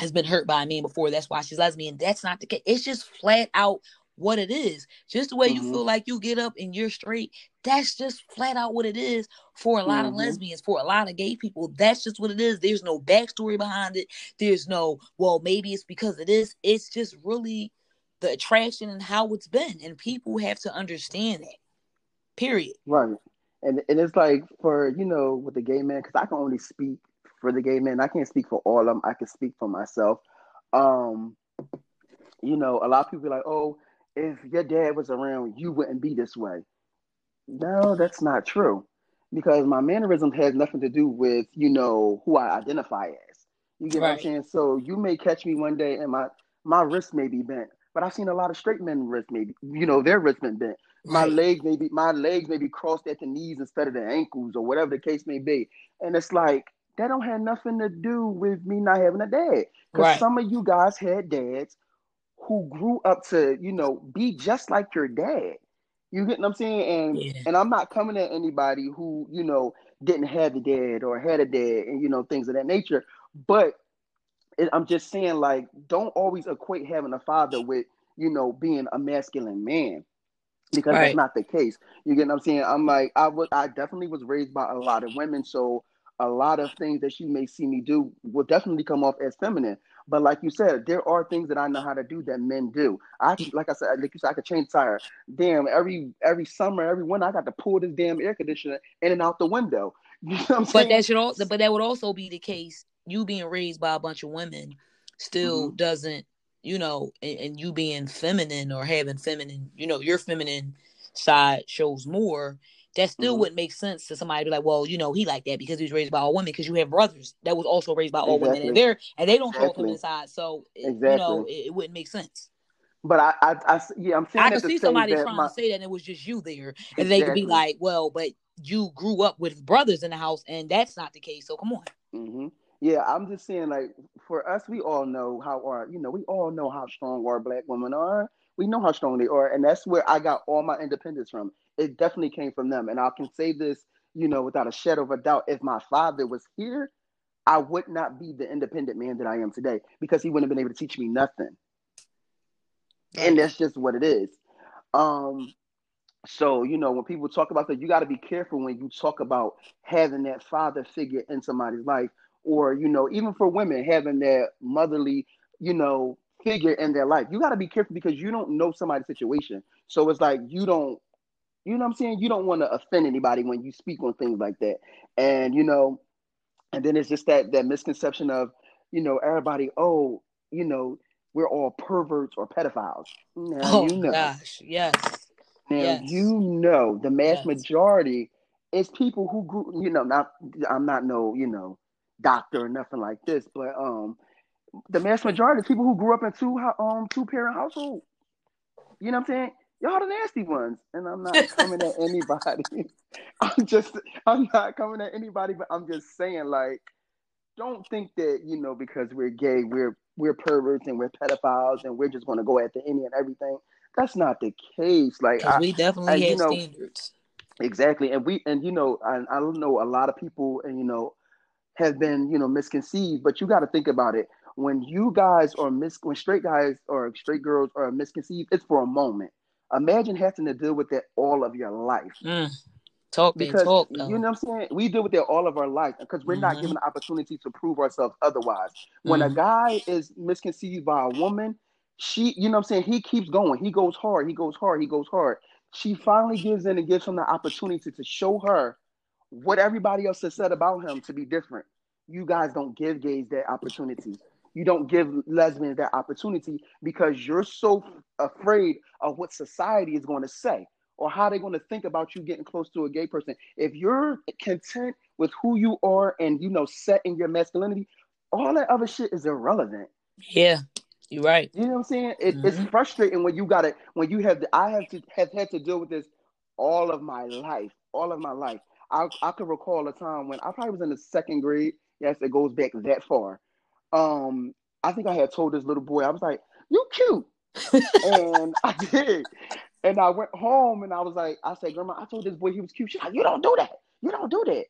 has been hurt by a man before. That's why she's lesbian that's not the case it's just flat out what it is. Just the way you Mhm. feel like you get up and you're straight that's just flat out what it is for a lot of Mhm. lesbians for a lot of gay people. That's just what it is. There's no backstory behind it. There's no well maybe it's because of this. It's just really the attraction and how it's been and people have to understand that period. Right. And and it's like for you know with the gay man because I can only speak for the gay man. I can't speak for all of them. I can speak for myself. Um, you know, a lot of people be like, "Oh, if your dad was around, you wouldn't be this way." No, that's not true, because my mannerism has nothing to do with you know who I identify as. You get what I'm saying? So you may catch me one day and my my wrist may be bent, but I've seen a lot of straight men wrist maybe you know their wrist been bent my right legs may be my legs may be crossed at the knees instead of the ankles or whatever the case may be and it's like that don't have nothing to do with me not having a dad because Right. some of you guys had dads who grew up to you know be just like your dad you get what i'm saying and Yeah. and i'm not coming at anybody who you know didn't have a dad or had a dad and you know things of that nature but it, i'm just saying like don't always equate having a father with you know being a masculine man because Right. that's not the case. You get what I'm saying? I'm like, I was, I definitely was raised by a lot of women, so a lot of things that you may see me do will definitely come off as feminine. But like you said, there are things that I know how to do that men do. I like I said, like you said, I could change tire. Damn, every every summer, every winter, I got to pull this damn air conditioner in and out the window. You know what I'm But saying? that should also, but that would also be the case. You being raised by a bunch of women still Mm-hmm. doesn't, you know, and, and you being feminine or having feminine, you know, your feminine side shows more. That still Mhm. wouldn't make sense to somebody be like, well, you know, he like that because he was raised by all women. Because you have brothers that was also raised by all women, Exactly. and they're and they don't Exactly. feminine side. So it- you know, it, it wouldn't make sense. But I, I, I, yeah, I'm saying I could see somebody trying my, to say that and it was just you there, and they could be like, well, but you grew up with brothers in the house, and that's not the case. So come on. hmm Yeah, I'm just saying, like, for us, we all know how our, you know, we all know how strong our black women are. We know how strong they are, and that's where I got all my independence from. It definitely came from them, and I can say this, you know, without a shadow of a doubt. If my father was here, I would not be the independent man that I am today because he wouldn't have been able to teach me nothing. And that's just what it is. Um, so you know when people talk about that, you got to be careful when you talk about having that father figure in somebody's life, or you know even for women having that motherly, you know, figure in their life. You got to be careful because you don't know somebody's situation. So it's like you don't, you know what I'm saying? You don't want to offend anybody when you speak on things like that. And you know, and then it's just that that misconception of, you know, everybody, oh, you know, we're all perverts or pedophiles. Now, oh you know. gosh, yes. Now yes. you know the mass yes. majority is people who grew, you know, not I'm not no, you know, doctor or nothing like this, but um the mass majority of people who grew up in two um two parent household. You know what I'm saying? Y'all the nasty ones. And I'm not coming at anybody. I'm just I'm not coming at anybody, but I'm just saying, like, don't think that, you know, because we're gay, we're we're perverts and we're pedophiles and we're just gonna go at the any and everything. That's not the case. Like I, we definitely I, have you know, standards. Exactly. And we and you know, I, I don't know a lot of people and you know have been, you know, misconceived, but you got to think about it when you guys are mis when straight guys or straight girls are misconceived, it's for a moment. Imagine having to deal with that all of your life. Mm. Talk because talk, you know what I'm saying. We deal with that all of our life because we're mm-hmm. not given the opportunity to prove ourselves otherwise. When mm-hmm. a guy is misconceived by a woman, she, you know what I'm saying. He keeps going. He goes hard. He goes hard. He goes hard. She finally gives in and gives him the opportunity to show her what everybody else has said about him to be different. You guys don't give gays that opportunity you don't give lesbians that opportunity because you're so afraid of what society is going to say or how they're going to think about you getting close to a gay person. If you're content with who you are and you know set in your masculinity, all that other shit is irrelevant. Yeah, you're right. You know what I'm saying? It, mm-hmm. It's frustrating when you got it when you have. The, I have to have had to deal with this all of my life, all of my life. I I can recall a time when I probably was in the second grade. Yes, it goes back that far um, I think I had told this little boy, I was like, "You cute," and I did. And I went home and I was like, I said, Grandma, I told this boy he was cute. She's like, You don't do that. You don't do that.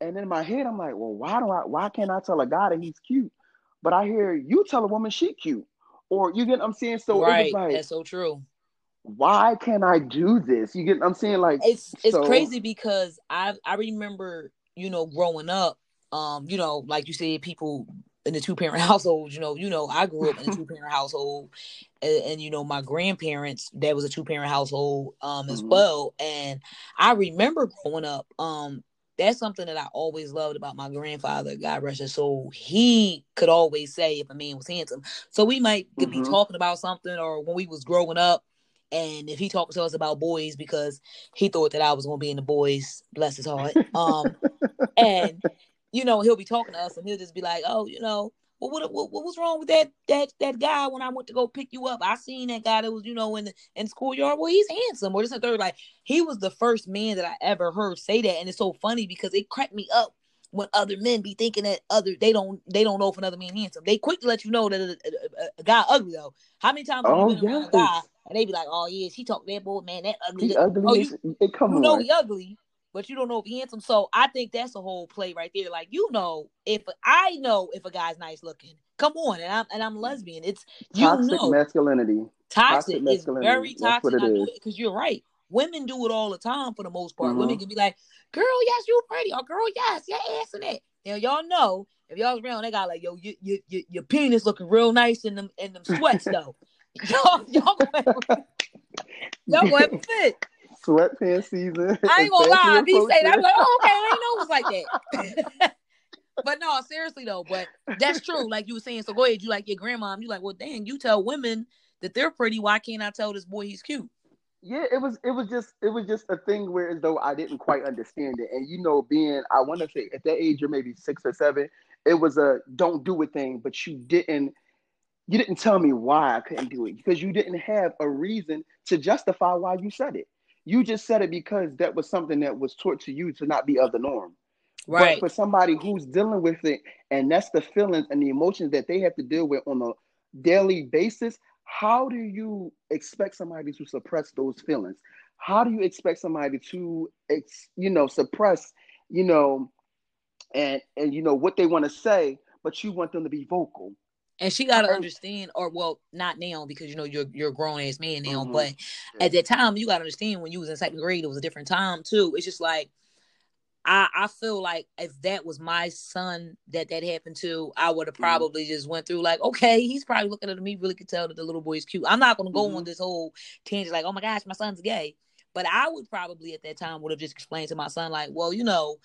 And in my head, I'm like, Well, why do I why can't I tell a guy that he's cute? But I hear you tell a woman she cute. Or you get what I'm saying? So right. it was like that's so true. Why can't I do this? You get what I'm saying? Like it's it's so... crazy because I I remember, you know, growing up um, you know, like you said, people in the two parent household, you know, you know, I grew up in a two parent household, and, and, you know, my grandparents that was a two parent household um as mm-hmm. well, and I remember growing up, um, that's something that I always loved about my grandfather. God rest his soul. He could always say if a man was handsome. So we might mm-hmm. be talking about something, or when we was growing up, and if he talked to us about boys because he thought that I was going to be in the boys, bless his heart. Um, and you know, he'll be talking to us and he'll just be like, oh, you know, well, what, what, what was wrong with that that that guy when I went to go pick you up? I seen that guy that was, you know, in the in the schoolyard. Well, he's handsome. Or this and third. Like he was the first man that I ever heard say that, and it's so funny because it cracked me up when other men be thinking that other they don't they don't know if another man handsome. They quick to let you know that a, a, a guy ugly though. How many times oh, have you oh, been yes. a guy and they be like, oh yeah, she talked that boy man that ugly. He oh, ugly. Oh, you, eh, come you on. know he ugly but you don't know if he handsome. So I think that's a whole play right there. Like you know, if I know if a guy's nice looking, come on, and I'm and I'm lesbian. It's you toxic know. masculinity. Toxic, toxic masculinity. is very toxic. Because you're right. Women do it all the time for the most part. Mm-hmm. Women can be like, "Girl, yes, you pretty," or "Girl, yes, your ass in it." Now y'all know if y'all's around, they got like, "Yo, you, you, you, your penis looking real nice in them in them sweats though." y'all, y'all, y'all go have fit sweatpants season. I ain't gonna lie. If he say that, I'm like, oh, okay, I didn't know it was like that. but no, seriously though, but that's true. Like you were saying. So go ahead. You like your grandma. You like, well, dang, you tell women that they're pretty. Why can't I tell this boy he's cute? Yeah, it was it was just it was just a thing where as though I didn't quite understand it. And you know, being I want to say at that age you're maybe six or seven, it was a don't do it thing, but you didn't you didn't tell me why I couldn't do it because you didn't have a reason to justify why you said it. You just said it because that was something that was taught to you to not be of the norm. Right. But for somebody who's dealing with it, and that's the feelings and the emotions that they have to deal with on a daily basis, how do you expect somebody to suppress those feelings? How do you expect somebody to, you know, suppress, you know, and and you know what they want to say, but you want them to be vocal. And she got to understand, or well, not now because you know you're you're a grown ass man now, mm-hmm. but yeah. at that time you got to understand when you was in second grade, it was a different time too. It's just like I I feel like if that was my son that that happened to, I would have mm-hmm. probably mm-hmm. just went through like, okay, he's probably looking at me, really could tell that the little boy is cute. I'm not gonna go mm-hmm. on this whole tangent like, oh my gosh, my son's gay. But I would probably at that time would have just explained to my son like, well, you know,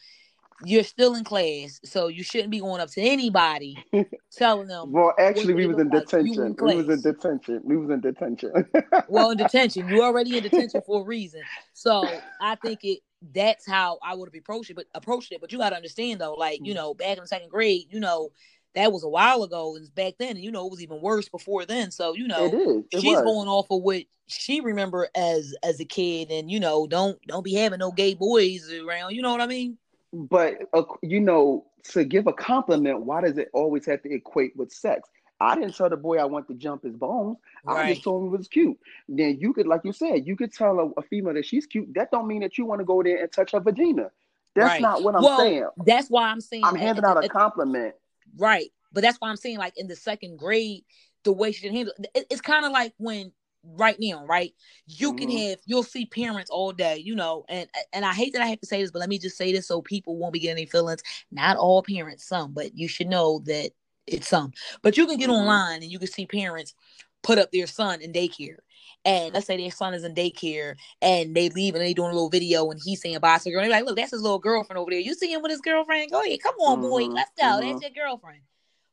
you're still in class, so you shouldn't be going up to anybody telling them. well, actually, we was in detention. In we was in detention. We was in detention. well, in detention, you already in detention for a reason. So I think it that's how I would have approached it. But approached it. But you got to understand though, like you mm. know, back in the second grade, you know, that was a while ago, and back then, and you know, it was even worse before then. So you know, it is. It she's was. going off of what she remember as as a kid, and you know, don't don't be having no gay boys around. You know what I mean? But uh, you know, to give a compliment, why does it always have to equate with sex? I didn't tell the boy I want to jump his bones. Right. I just told him it was cute. Then you could, like you said, you could tell a, a, female that she's cute. That don't mean that you want to go there and touch her vagina. That's right. not what I'm well, saying. That's why I'm saying I'm handing out a compliment. Right. But that's why I'm saying, like in the second grade, the way she didn't handle it, it's kind of like when right now, right? You mm-hmm. can have you'll see parents all day, you know, and and I hate that I have to say this, but let me just say this so people won't be getting any feelings. Not all parents, some, but you should know that it's some. But you can get mm-hmm. online and you can see parents put up their son in daycare. And let's say their son is in daycare and they leave and they doing a little video and he's saying bye to girl. And they're like, look, that's his little girlfriend over there. You see him with his girlfriend? Go ahead, come on, boy, mm-hmm. let's go. Mm-hmm. That's your girlfriend.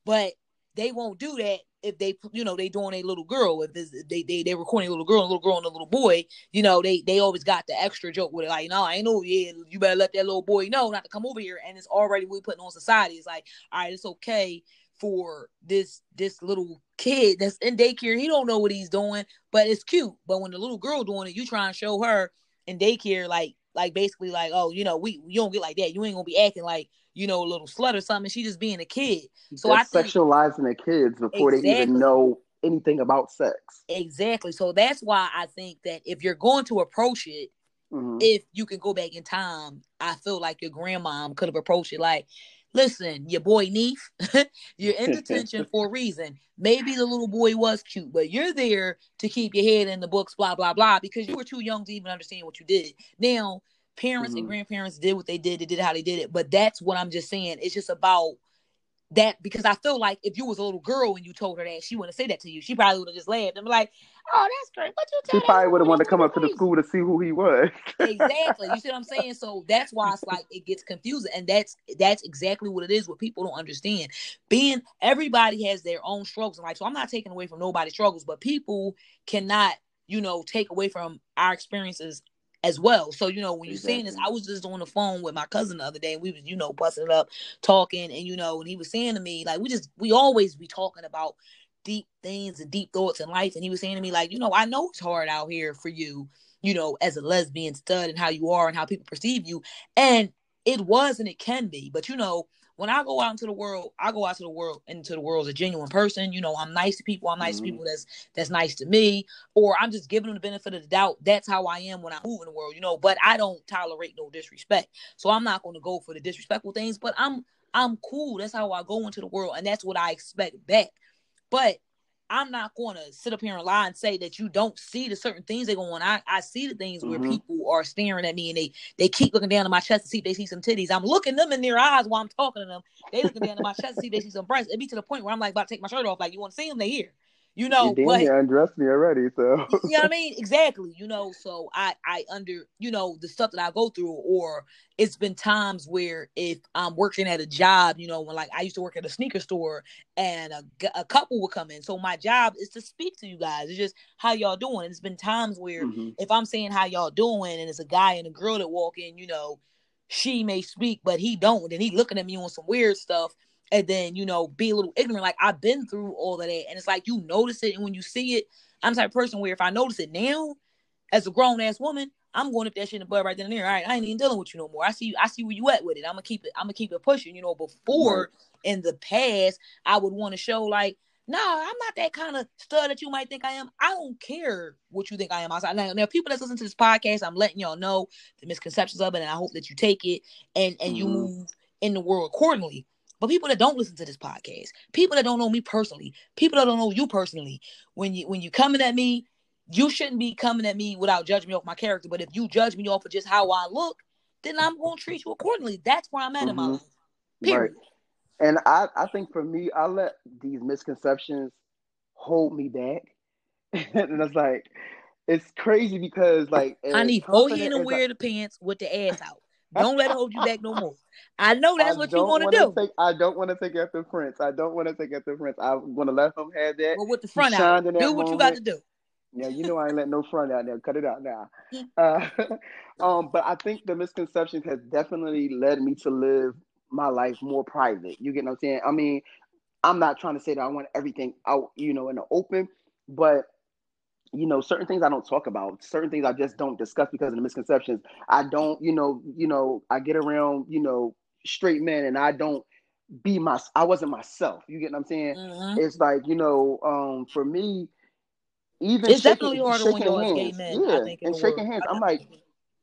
But they won't do that if they you know they doing a little girl. If they they they recording a little girl a little girl and a little boy you know they they always got the extra joke with it. Like no I ain't know yeah you better let that little boy know not to come over here. And it's already we putting on society. It's like all right it's okay for this this little kid that's in daycare. He don't know what he's doing but it's cute. But when the little girl doing it you try and show her in daycare like like basically like oh you know we you don't get like that. You ain't gonna be acting like you know, a little slut or something. She's just being a kid. So that's I think, sexualizing the kids before exactly. they even know anything about sex. Exactly. So that's why I think that if you're going to approach it, mm-hmm. if you can go back in time, I feel like your grandmom could have approached it like, listen, your boy Neef, you're in detention for a reason. Maybe the little boy was cute, but you're there to keep your head in the books, blah, blah, blah, because you were too young to even understand what you did. Now, parents mm-hmm. and grandparents did what they did, they did how they did it. But that's what I'm just saying. It's just about that because I feel like if you was a little girl and you told her that, she wouldn't say that to you. She probably would have just laughed and be like, "Oh, that's great." But you she probably would have wanted to come up to the school to see who he was. exactly. You see what I'm saying? So that's why it's like it gets confusing, and that's that's exactly what it is. What people don't understand. Being everybody has their own struggles in life, so I'm not taking away from nobody's struggles, but people cannot you know take away from our experiences as well. So, you know, when you're exactly. saying this, I was just on the phone with my cousin the other day and we was, you know, busting it up, talking, and you know, and he was saying to me, like, we just we always be talking about deep things and deep thoughts in life. And he was saying to me, like, you know, I know it's hard out here for you, you know, as a lesbian stud and how you are and how people perceive you. And it was and it can be. But you know, when I go out into the world, I go out to the world into the world as a genuine person. You know, I'm nice to people. I'm nice mm-hmm. to people that's that's nice to me, or I'm just giving them the benefit of the doubt. That's how I am when I move in the world. You know, but I don't tolerate no disrespect. So I'm not going to go for the disrespectful things. But I'm I'm cool. That's how I go into the world, and that's what I expect back. But I'm not going to sit up here and lie and say that you don't see the certain things that go on. I, I see the things mm-hmm. where people are staring at me and they they keep looking down at my chest to see if they see some titties. I'm looking them in their eyes while I'm talking to them. They looking down at my chest to see if they see some breasts. It be to the point where I'm like about to take my shirt off. Like you want to see them? They here you know you but, undressed me already so. You know what i mean? Exactly you know so i i under you know the stuff that i go through or it's been times where if i'm working at a job you know when like i used to work at a sneaker store and a, a couple would come in. So my job is to speak to you guys. It's just how y'all doing. And it's been times where mm-hmm. if i'm saying how y'all doing and it's a guy and a girl that walk in you know she may speak but he don't. And he looking at me on some weird stuff and then you know be a little ignorant. Like I've been through all of that, and it's like you notice it, and when you see it, I'm the type of person where if I notice it now, as a grown ass woman, I'm going up that shit in the butt right then and there. All right, I ain't even dealing with you no more. I see you. I see where you at with it. I'm gonna keep it. I'm gonna keep it pushing. You know, before right. in the past, I would want to show like. No, nah, I'm not that kind of stud that you might think I am. I don't care what you think I am outside. Now, now people that listen to this podcast, I'm letting y'all know the misconceptions of it, and I hope that you take it and and mm-hmm. you move in the world accordingly. But people that don't listen to this podcast, people that don't know me personally, people that don't know you personally, when you when you coming at me, you shouldn't be coming at me without judging me off my character. But if you judge me off of just how I look, then I'm gonna treat you accordingly. That's where I'm at mm-hmm. in my mm-hmm. life. Period. Right. And I, I think for me, I let these misconceptions hold me back. and it's like it's crazy because like I need four in and wear the pants with the ass out. Don't let it hold you back no more. I know that's I what you want to do. I don't want to take after Prince. I don't want to take after Prince. I want to let him have that. Well, with the front out, do what moment. you got to do. Yeah, you know I ain't let no front out there. Cut it out now. Uh, um, but I think the misconception has definitely led me to live my life more private. You get what I'm saying? I mean, I'm not trying to say that I want everything out, you know, in the open, but you know certain things i don't talk about certain things i just don't discuss because of the misconceptions. I don't you know you know i get around you know straight men and i don't be my i wasn't myself you get what i'm saying? Mm-hmm. it's like you know um for me even it's shaking, definitely harder when you're hands, men, yeah and shaking hands. I'm like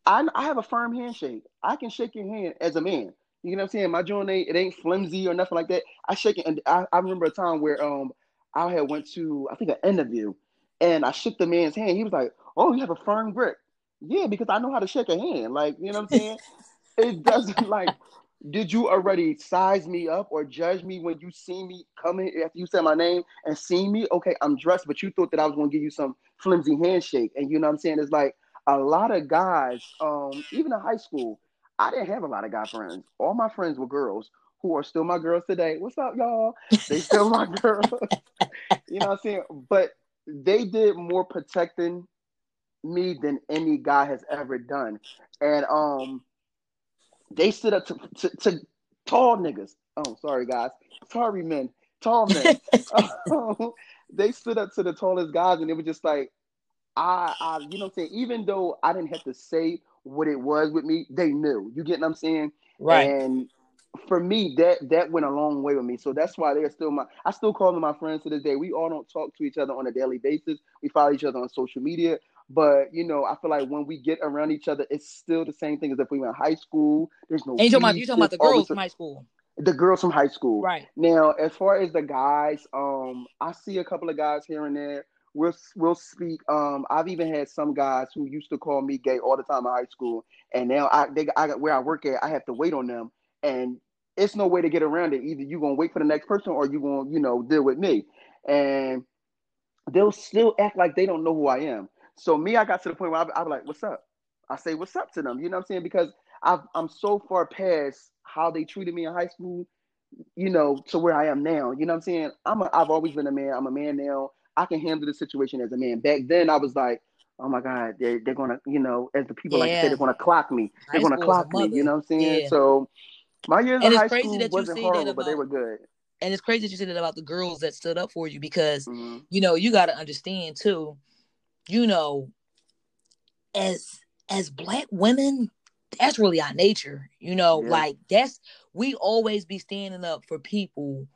I, I have a firm handshake. I can shake your hand as a man. You know what i'm saying? My joint ain't it ain't flimsy or nothing like that. I shake it and i, I remember a time where um i had went to i think an interview and I shook the man's hand. He was like, "Oh, you have a firm grip." Yeah, because I know how to shake a hand. Like, you know what I'm saying? it doesn't like. Did you already size me up or judge me when you see me coming after you said my name and see me? Okay, I'm dressed, but you thought that I was going to give you some flimsy handshake. And you know what I'm saying? It's like a lot of guys, um, even in high school, I didn't have a lot of guy friends. All my friends were girls who are still my girls today. What's up, y'all? They still my girls. you know what I'm saying? But they did more protecting me than any guy has ever done. And um they stood up to, to, to tall niggas. Oh, sorry guys. Sorry men. Tall men. they stood up to the tallest guys and it was just like I, I you know what I'm saying? Even though I didn't have to say what it was with me, they knew. You get what I'm saying? Right. And for me, that that went a long way with me. So that's why they're still my. I still call them my friends to this day. We all don't talk to each other on a daily basis. We follow each other on social media, but you know, I feel like when we get around each other, it's still the same thing as if we were in high school. There's no. And you talking about you talking about the girls from high school. The girls from high school. Right. Now, as far as the guys, um, I see a couple of guys here and there. We'll we'll speak. Um, I've even had some guys who used to call me gay all the time in high school, and now I they I got where I work at, I have to wait on them, and it's no way to get around it. Either you're gonna wait for the next person or you're gonna, you know, deal with me. And they'll still act like they don't know who I am. So me, I got to the point where I, I'm like, "What's up?" I say, "What's up?" to them. You know what I'm saying? Because i am so far past how they treated me in high school, you know, to where I am now. You know what I'm saying? I'm a, I've always been a man. I'm a man now. I can handle the situation as a man. Back then, I was like, "Oh my God, they're they're gonna, you know, as the people yeah. like say, they're gonna clock me. They're gonna clock me." You know what I'm saying? Yeah. So my years and in high school wasn't horrible, about, but they were good. And it's crazy that you said that about the girls that stood up for you because mm-hmm. you know you got to understand too. You know, as as black women, that's really our nature. You know, yeah. like that's we always be standing up for people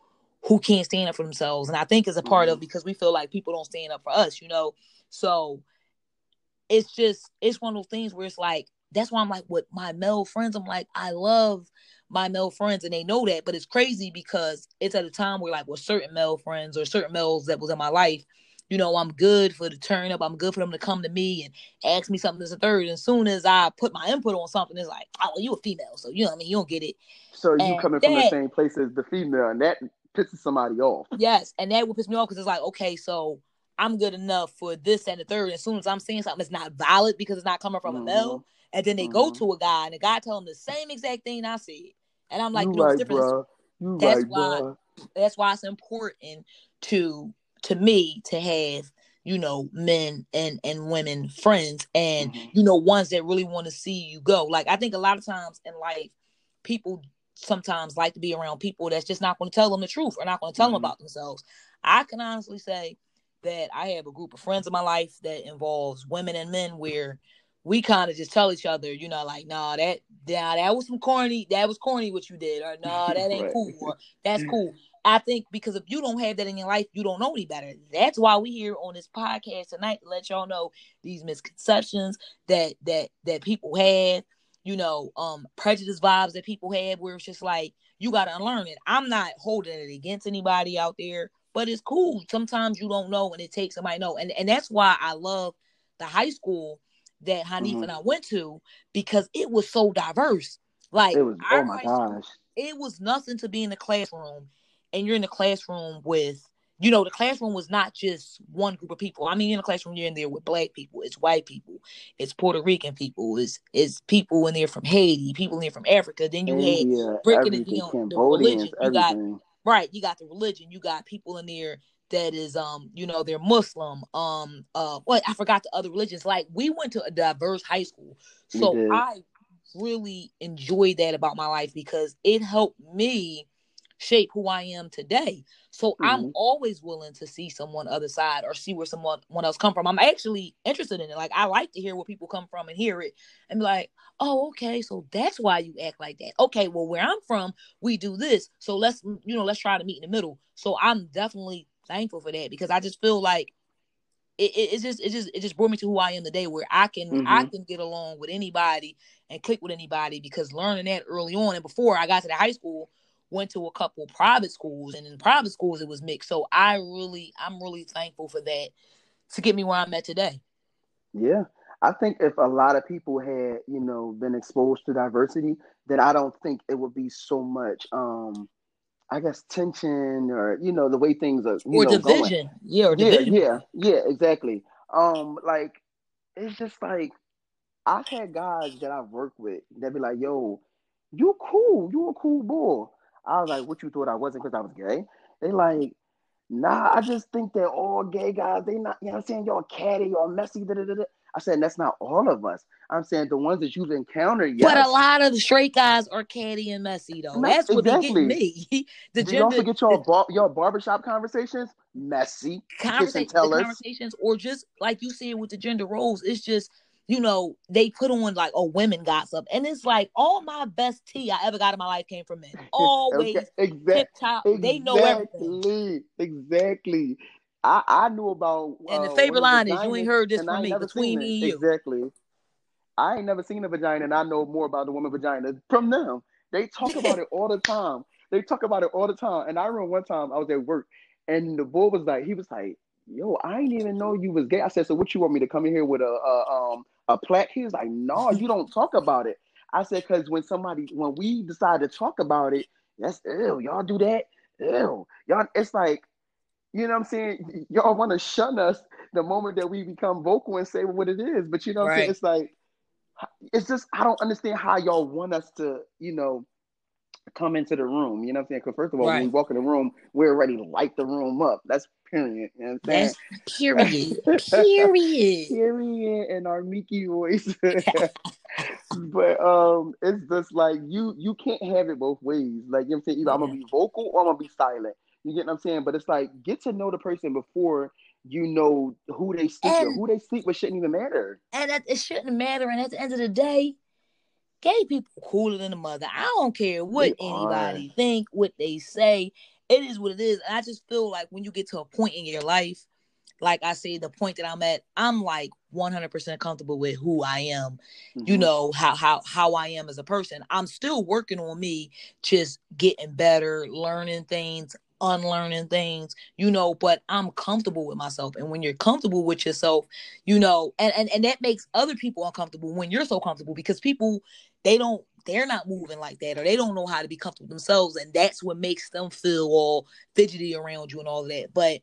who can't stand up for themselves, and I think it's a part mm-hmm. of because we feel like people don't stand up for us. You know, so it's just it's one of those things where it's like that's why I'm like with my male friends, I'm like I love my male friends and they know that but it's crazy because it's at a time where like with certain male friends or certain males that was in my life you know i'm good for the turn up i'm good for them to come to me and ask me something as a third and as soon as i put my input on something it's like oh you a female so you know what i mean you don't get it so you coming that, from the same place as the female and that pisses somebody off yes and that would piss me off because it's like okay so i'm good enough for this and the third and as soon as i'm saying something that's not valid because it's not coming from mm-hmm. a male and then they mm-hmm. go to a guy and the guy tell them the same exact thing i said and I'm like, you, you know, right, different. That's right, why bro. that's why it's important to to me to have you know men and and women friends and mm-hmm. you know ones that really want to see you go like i think a lot of times in life people sometimes like to be around people that's just not going to tell them the truth or not going to tell mm-hmm. them about themselves i can honestly say that i have a group of friends in my life that involves women and men where we kind of just tell each other, you know, like, nah, that nah, that was some corny, that was corny what you did, or nah, that ain't right. cool, or that's cool. I think because if you don't have that in your life, you don't know any better. That's why we here on this podcast tonight to let y'all know these misconceptions that that that people have. you know, um, prejudice vibes that people have where it's just like you gotta unlearn it. I'm not holding it against anybody out there, but it's cool. Sometimes you don't know and it takes somebody know. And and that's why I love the high school that Hanif mm-hmm. and I went to because it was so diverse. Like it was oh my gosh. it was nothing to be in the classroom and you're in the classroom with you know, the classroom was not just one group of people. I mean, in the classroom, you're in there with black people, it's white people, it's Puerto Rican people, it's it's people in there from Haiti, people in there from Africa. Then you had breaking it down the religion. You everything. got right, you got the religion, you got people in there that is um, you know, they're Muslim. Um, uh what I forgot the other religions. Like we went to a diverse high school. So I really enjoyed that about my life because it helped me shape who I am today. So mm-hmm. I'm always willing to see someone other side or see where someone one else come from. I'm actually interested in it. Like I like to hear where people come from and hear it and be like, oh, okay, so that's why you act like that. Okay, well, where I'm from, we do this. So let's you know, let's try to meet in the middle. So I'm definitely thankful for that because I just feel like it, it, it just it just it just brought me to who I am today where I can mm-hmm. I can get along with anybody and click with anybody because learning that early on and before I got to the high school went to a couple private schools and in private schools it was mixed. So I really I'm really thankful for that to get me where I'm at today. Yeah. I think if a lot of people had, you know, been exposed to diversity, then I don't think it would be so much um I guess tension or you know the way things are or know, division. Going. Yeah, or yeah, division. yeah, yeah, exactly. Um, like it's just like I've had guys that I've worked with that be like, "Yo, you cool, you a cool boy." I was like, what you thought I wasn't because I was gay? They like, nah, I just think that all gay guys, they not, you know what I'm saying, y'all catty, y'all messy, da, da, da, da. I said, that's not all of us. I'm saying the ones that you've encountered, yes. But a lot of the straight guys are catty and messy, though. That's what exactly. they get me. the gender, don't forget your bar, your barbershop conversations, messy. Conversa- conversations, or just like you said with the gender roles, it's just you know, they put on like, oh, women gossip. And it's like all my best tea I ever got in my life came from men. Always okay. exactly. tip top. Exactly. They know everything. Exactly. I, I knew about And uh, the favorite line is you ain't heard this from me between me and you. Exactly. I ain't never seen a vagina and I know more about the woman vagina from them. They talk about it all the time. They talk about it all the time. And I remember one time I was at work and the boy was like, he was like, yo, I didn't even know you was gay. I said, so what you want me to come in here with a, a um a plaque? He was like, no, you don't talk about it. I said, because when somebody, when we decide to talk about it, that's ew, y'all do that, ew, y'all. It's like, you know what I'm saying? Y'all want to shun us the moment that we become vocal and say what it is, but you know what right. I'm saying? It's like, it's just I don't understand how y'all want us to, you know, come into the room. You know what I'm saying? Because first of all, right. when we walk in the room, we're ready to light the room up. That's period. You know what I'm saying? That's period. period. period in our Mickey voice. but um it's just like you you can't have it both ways. Like you know what I'm saying? Either. I'm gonna be vocal or I'm gonna be silent. You get what I'm saying? But it's like get to know the person before you know who they sleep and, with. Who they sleep with shouldn't even matter. And it shouldn't matter. And at the end of the day, gay people cooler than the mother. I don't care what they anybody are. think, what they say. It is what it is. And I just feel like when you get to a point in your life, like I say, the point that I'm at, I'm like 100% comfortable with who I am. Mm-hmm. You know how how how I am as a person. I'm still working on me, just getting better, learning things, unlearning things, you know, but I'm comfortable with myself. And when you're comfortable with yourself, you know, and, and, and that makes other people uncomfortable when you're so comfortable because people they don't they're not moving like that or they don't know how to be comfortable themselves and that's what makes them feel all fidgety around you and all that but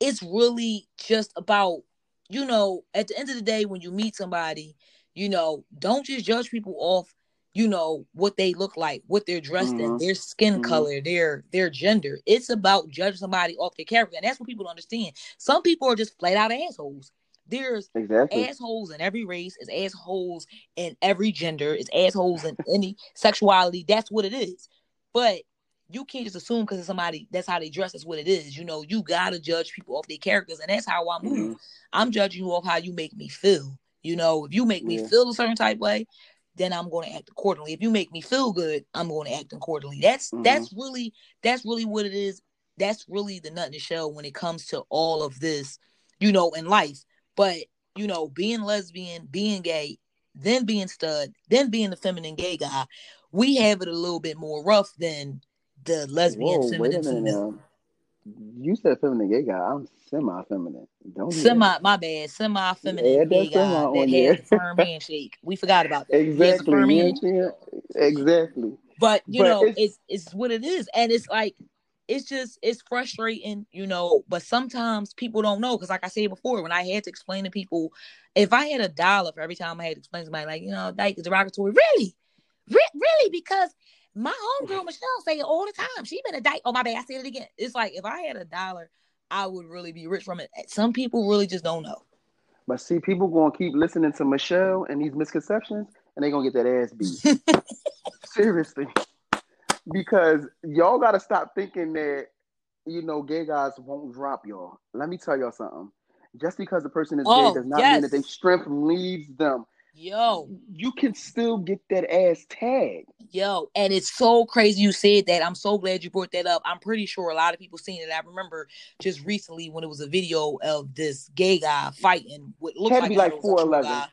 it's really just about you know at the end of the day when you meet somebody you know don't just judge people off you know what they look like what they're dressed mm-hmm. in their skin mm-hmm. color their their gender it's about judging somebody off their character and that's what people don't understand some people are just flat out assholes there's exactly. assholes in every race, is assholes in every gender, is assholes in any sexuality. That's what it is. But you can't just assume because somebody that's how they dress is what it is. You know, you gotta judge people off their characters, and that's how I move. Mm-hmm. I'm judging you off how you make me feel. You know, if you make me yeah. feel a certain type way, then I'm going to act accordingly. If you make me feel good, I'm going to act accordingly. That's mm-hmm. that's really that's really what it is. That's really the nut in the shell when it comes to all of this, you know, in life. But you know, being lesbian, being gay, then being stud, then being the feminine gay guy, we have it a little bit more rough than the lesbian Whoa, feminine female. You said feminine gay guy. I'm semi-feminine. Don't do that. Semi, my bad, semi feminine gay semi guy that has the firm handshake. We forgot about that. He has a Exactly. firm You know hand. what I'm saying? Exactly. But you But know, it's- it's it's what it is, and it's like it's just it's frustrating, you know. But sometimes people don't know because, like I said before, when I had to explain to people, if I had a dollar for every time I had to explain to somebody, like you know, is derogatory, really, Re- really, because my homegirl Michelle say it all the time. She been a dyke. Oh my bad, I said it again. It's like if I had a dollar, I would really be rich from it. Some people really just don't know. But see, people gonna keep listening to Michelle and these misconceptions, and they gonna get that ass beat. Seriously, because y'all gotta stop thinking that you know gay guys won't drop y'all. Let me tell y'all something. Just because a person is Oh, gay does not mean that their strength leaves them. Yo, You can still get that ass tag. Yo, and it's so crazy you said that. I'm so glad you brought that up. I'm pretty sure a lot of people seen it. I remember just recently when it was a video of this gay guy fighting what looks Had to like be like 4'11". guy.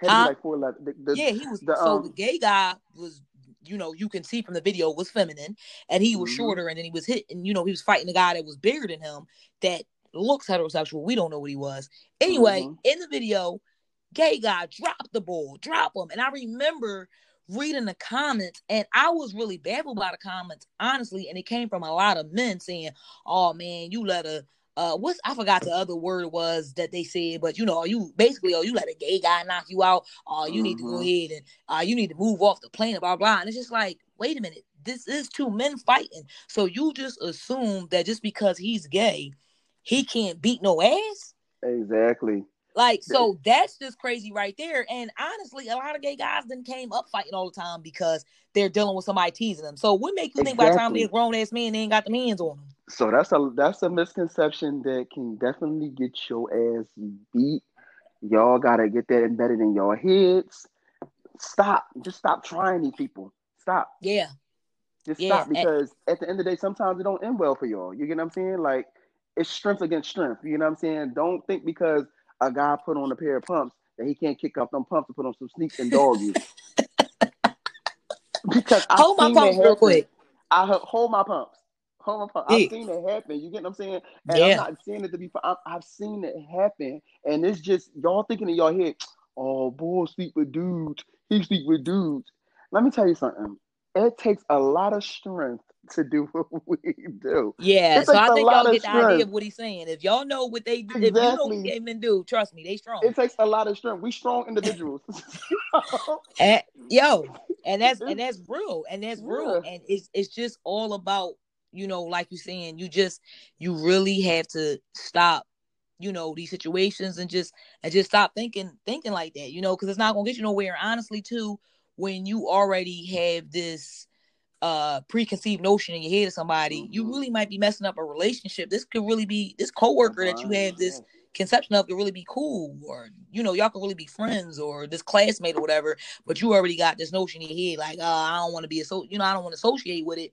Had to be like four eleven. Yeah, he was. the, so um, the gay guy was, you know, you can see from the video was feminine, and he was Mhm. shorter, and then he was hitting. You know, he was fighting the guy that was bigger than him that looks heterosexual. We don't know what he was. Anyway, Mhm. in the video, gay guy drop the ball, drop him, and I remember reading the comments, and I was really baffled by the comments, honestly. And it came from a lot of men saying, "Oh man, you let a." Uh, what's I forgot the other word was that they said, but you know, you basically, oh, you let a gay guy knock you out. Oh, you need to go Mhm. ahead and uh, you need to move off the plane, blah blah. And it's just like, wait a minute, this is two men fighting. So you just assume that just because he's gay, he can't beat no ass. exactly. Like, so that's just crazy right there. And honestly, a lot of gay guys then came up fighting all the time because they're dealing with somebody teasing them. So what make you think by the time Exactly. they're grown ass men, they ain't got the hands on them? So that's a that's a misconception that can definitely get your ass beat. Y'all gotta get that embedded in your heads. Stop. Just stop trying these people. Stop. Yeah. Just Yeah, stop because at the end of the day, sometimes it don't end well for y'all. You get what I'm saying? Like it's strength against strength. You know what I'm saying? Don't think because a guy put on a pair of pumps that he can't kick off them pumps to put on some sneaks and dog you. because I've Hold my pumps real quick. I hold my pumps. Hold my pumps. Yeah. I've seen it happen. You get what I'm saying? And Yeah. I'm not saying it to be. I'm, I've seen it happen, and it's just y'all thinking in your head, "Oh, boy, sleep with dudes. He sleep with dudes." Let me tell you something. It takes a lot of strength to do what we do. Yeah, so I think y'all get the idea of what he's saying. If y'all know what they do, if you know what Exactly. men do, trust me, they strong. It takes a lot of strength. We strong individuals. And, eh, yo, and that's and that's real, and that's real, Yeah. and it's it's just all about you know, like you're saying, you just you really have to stop, you know, these situations and just and just stop thinking thinking like that, you know, because it's not gonna get you nowhere. Honestly, too, when you already have this uh preconceived notion in your head of somebody, you Mhm. really might be messing up a relationship. This could really be this coworker that you have this conception of could really be cool or you know y'all could really be friends or this classmate or whatever but you already got this notion in your head like oh i don't want to be a so you know i don't want to associate with it.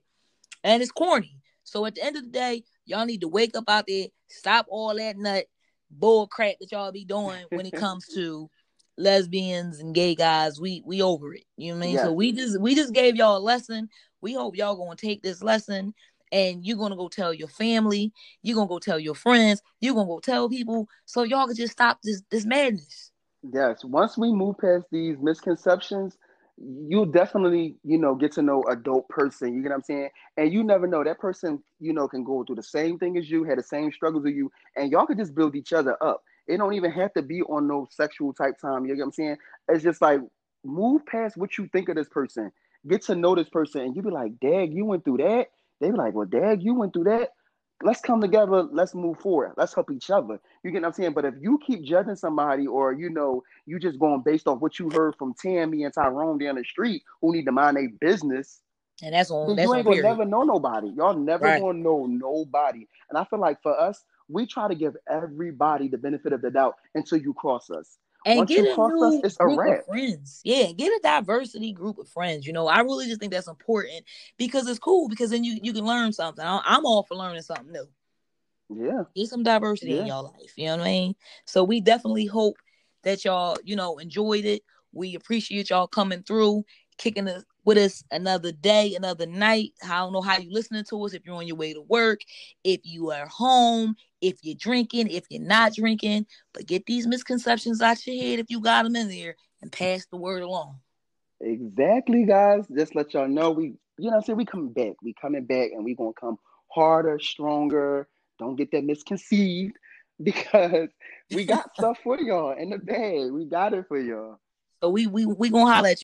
And it's corny. So at the end of the day y'all need to wake up out there stop all that nut bull crap that y'all be doing when it comes to lesbians and gay guys. We we over it. You know what i mean? So we just we just gave y'all a lesson we hope y'all gonna take this lesson and you're gonna go tell your family you're gonna go tell your friends you're gonna go tell people so y'all can just stop this this madness Yes, once we move past these misconceptions, you'll definitely, you know, get to know a dope person. You get what I'm saying? And you never know that person, you know, can go through the same thing as you, had the same struggles as you, and y'all can just build each other up. It don't even have to be on no sexual type time. You get what I'm saying? It's just like move past what you think of this person. Get to know this person, and you be like, "Dag, you went through that." They be like, "Well, Dag, you went through that." Let's come together. Let's move forward. Let's help each other. You get what I'm saying? But if you keep judging somebody, or you know, you just going based off what you heard from Tammy and Tyrone down the street, who need to mind their business, and that's on that's you on ain't gonna period never know nobody. Y'all never Right. gonna know nobody. And I feel like for us, we try to give everybody the benefit of the doubt until you cross us. And Once get a new us, a group wrap. of friends. Yeah, get a diversity group of friends. You know, I really just think that's important because it's cool because then you you can learn something. I'm all for learning something new. Yeah. Get some diversity in Yeah. your life. You know what I mean? So we definitely hope that y'all, you know, enjoyed it. We appreciate y'all coming through, kicking us with us another day, another night. I don't know how you listening to us. If you're on your way to work, if you are home, if you're drinking, if you're not drinking, but get these misconceptions out your head if you got them in there and pass the word along. Exactly, guys. Just let y'all know we, you know, I'm saying we coming back. We coming back, and we gonna come harder, stronger. Don't get that misconceived because we got stuff for y'all in the bag. We got it for y'all. So we we we gonna holler at you.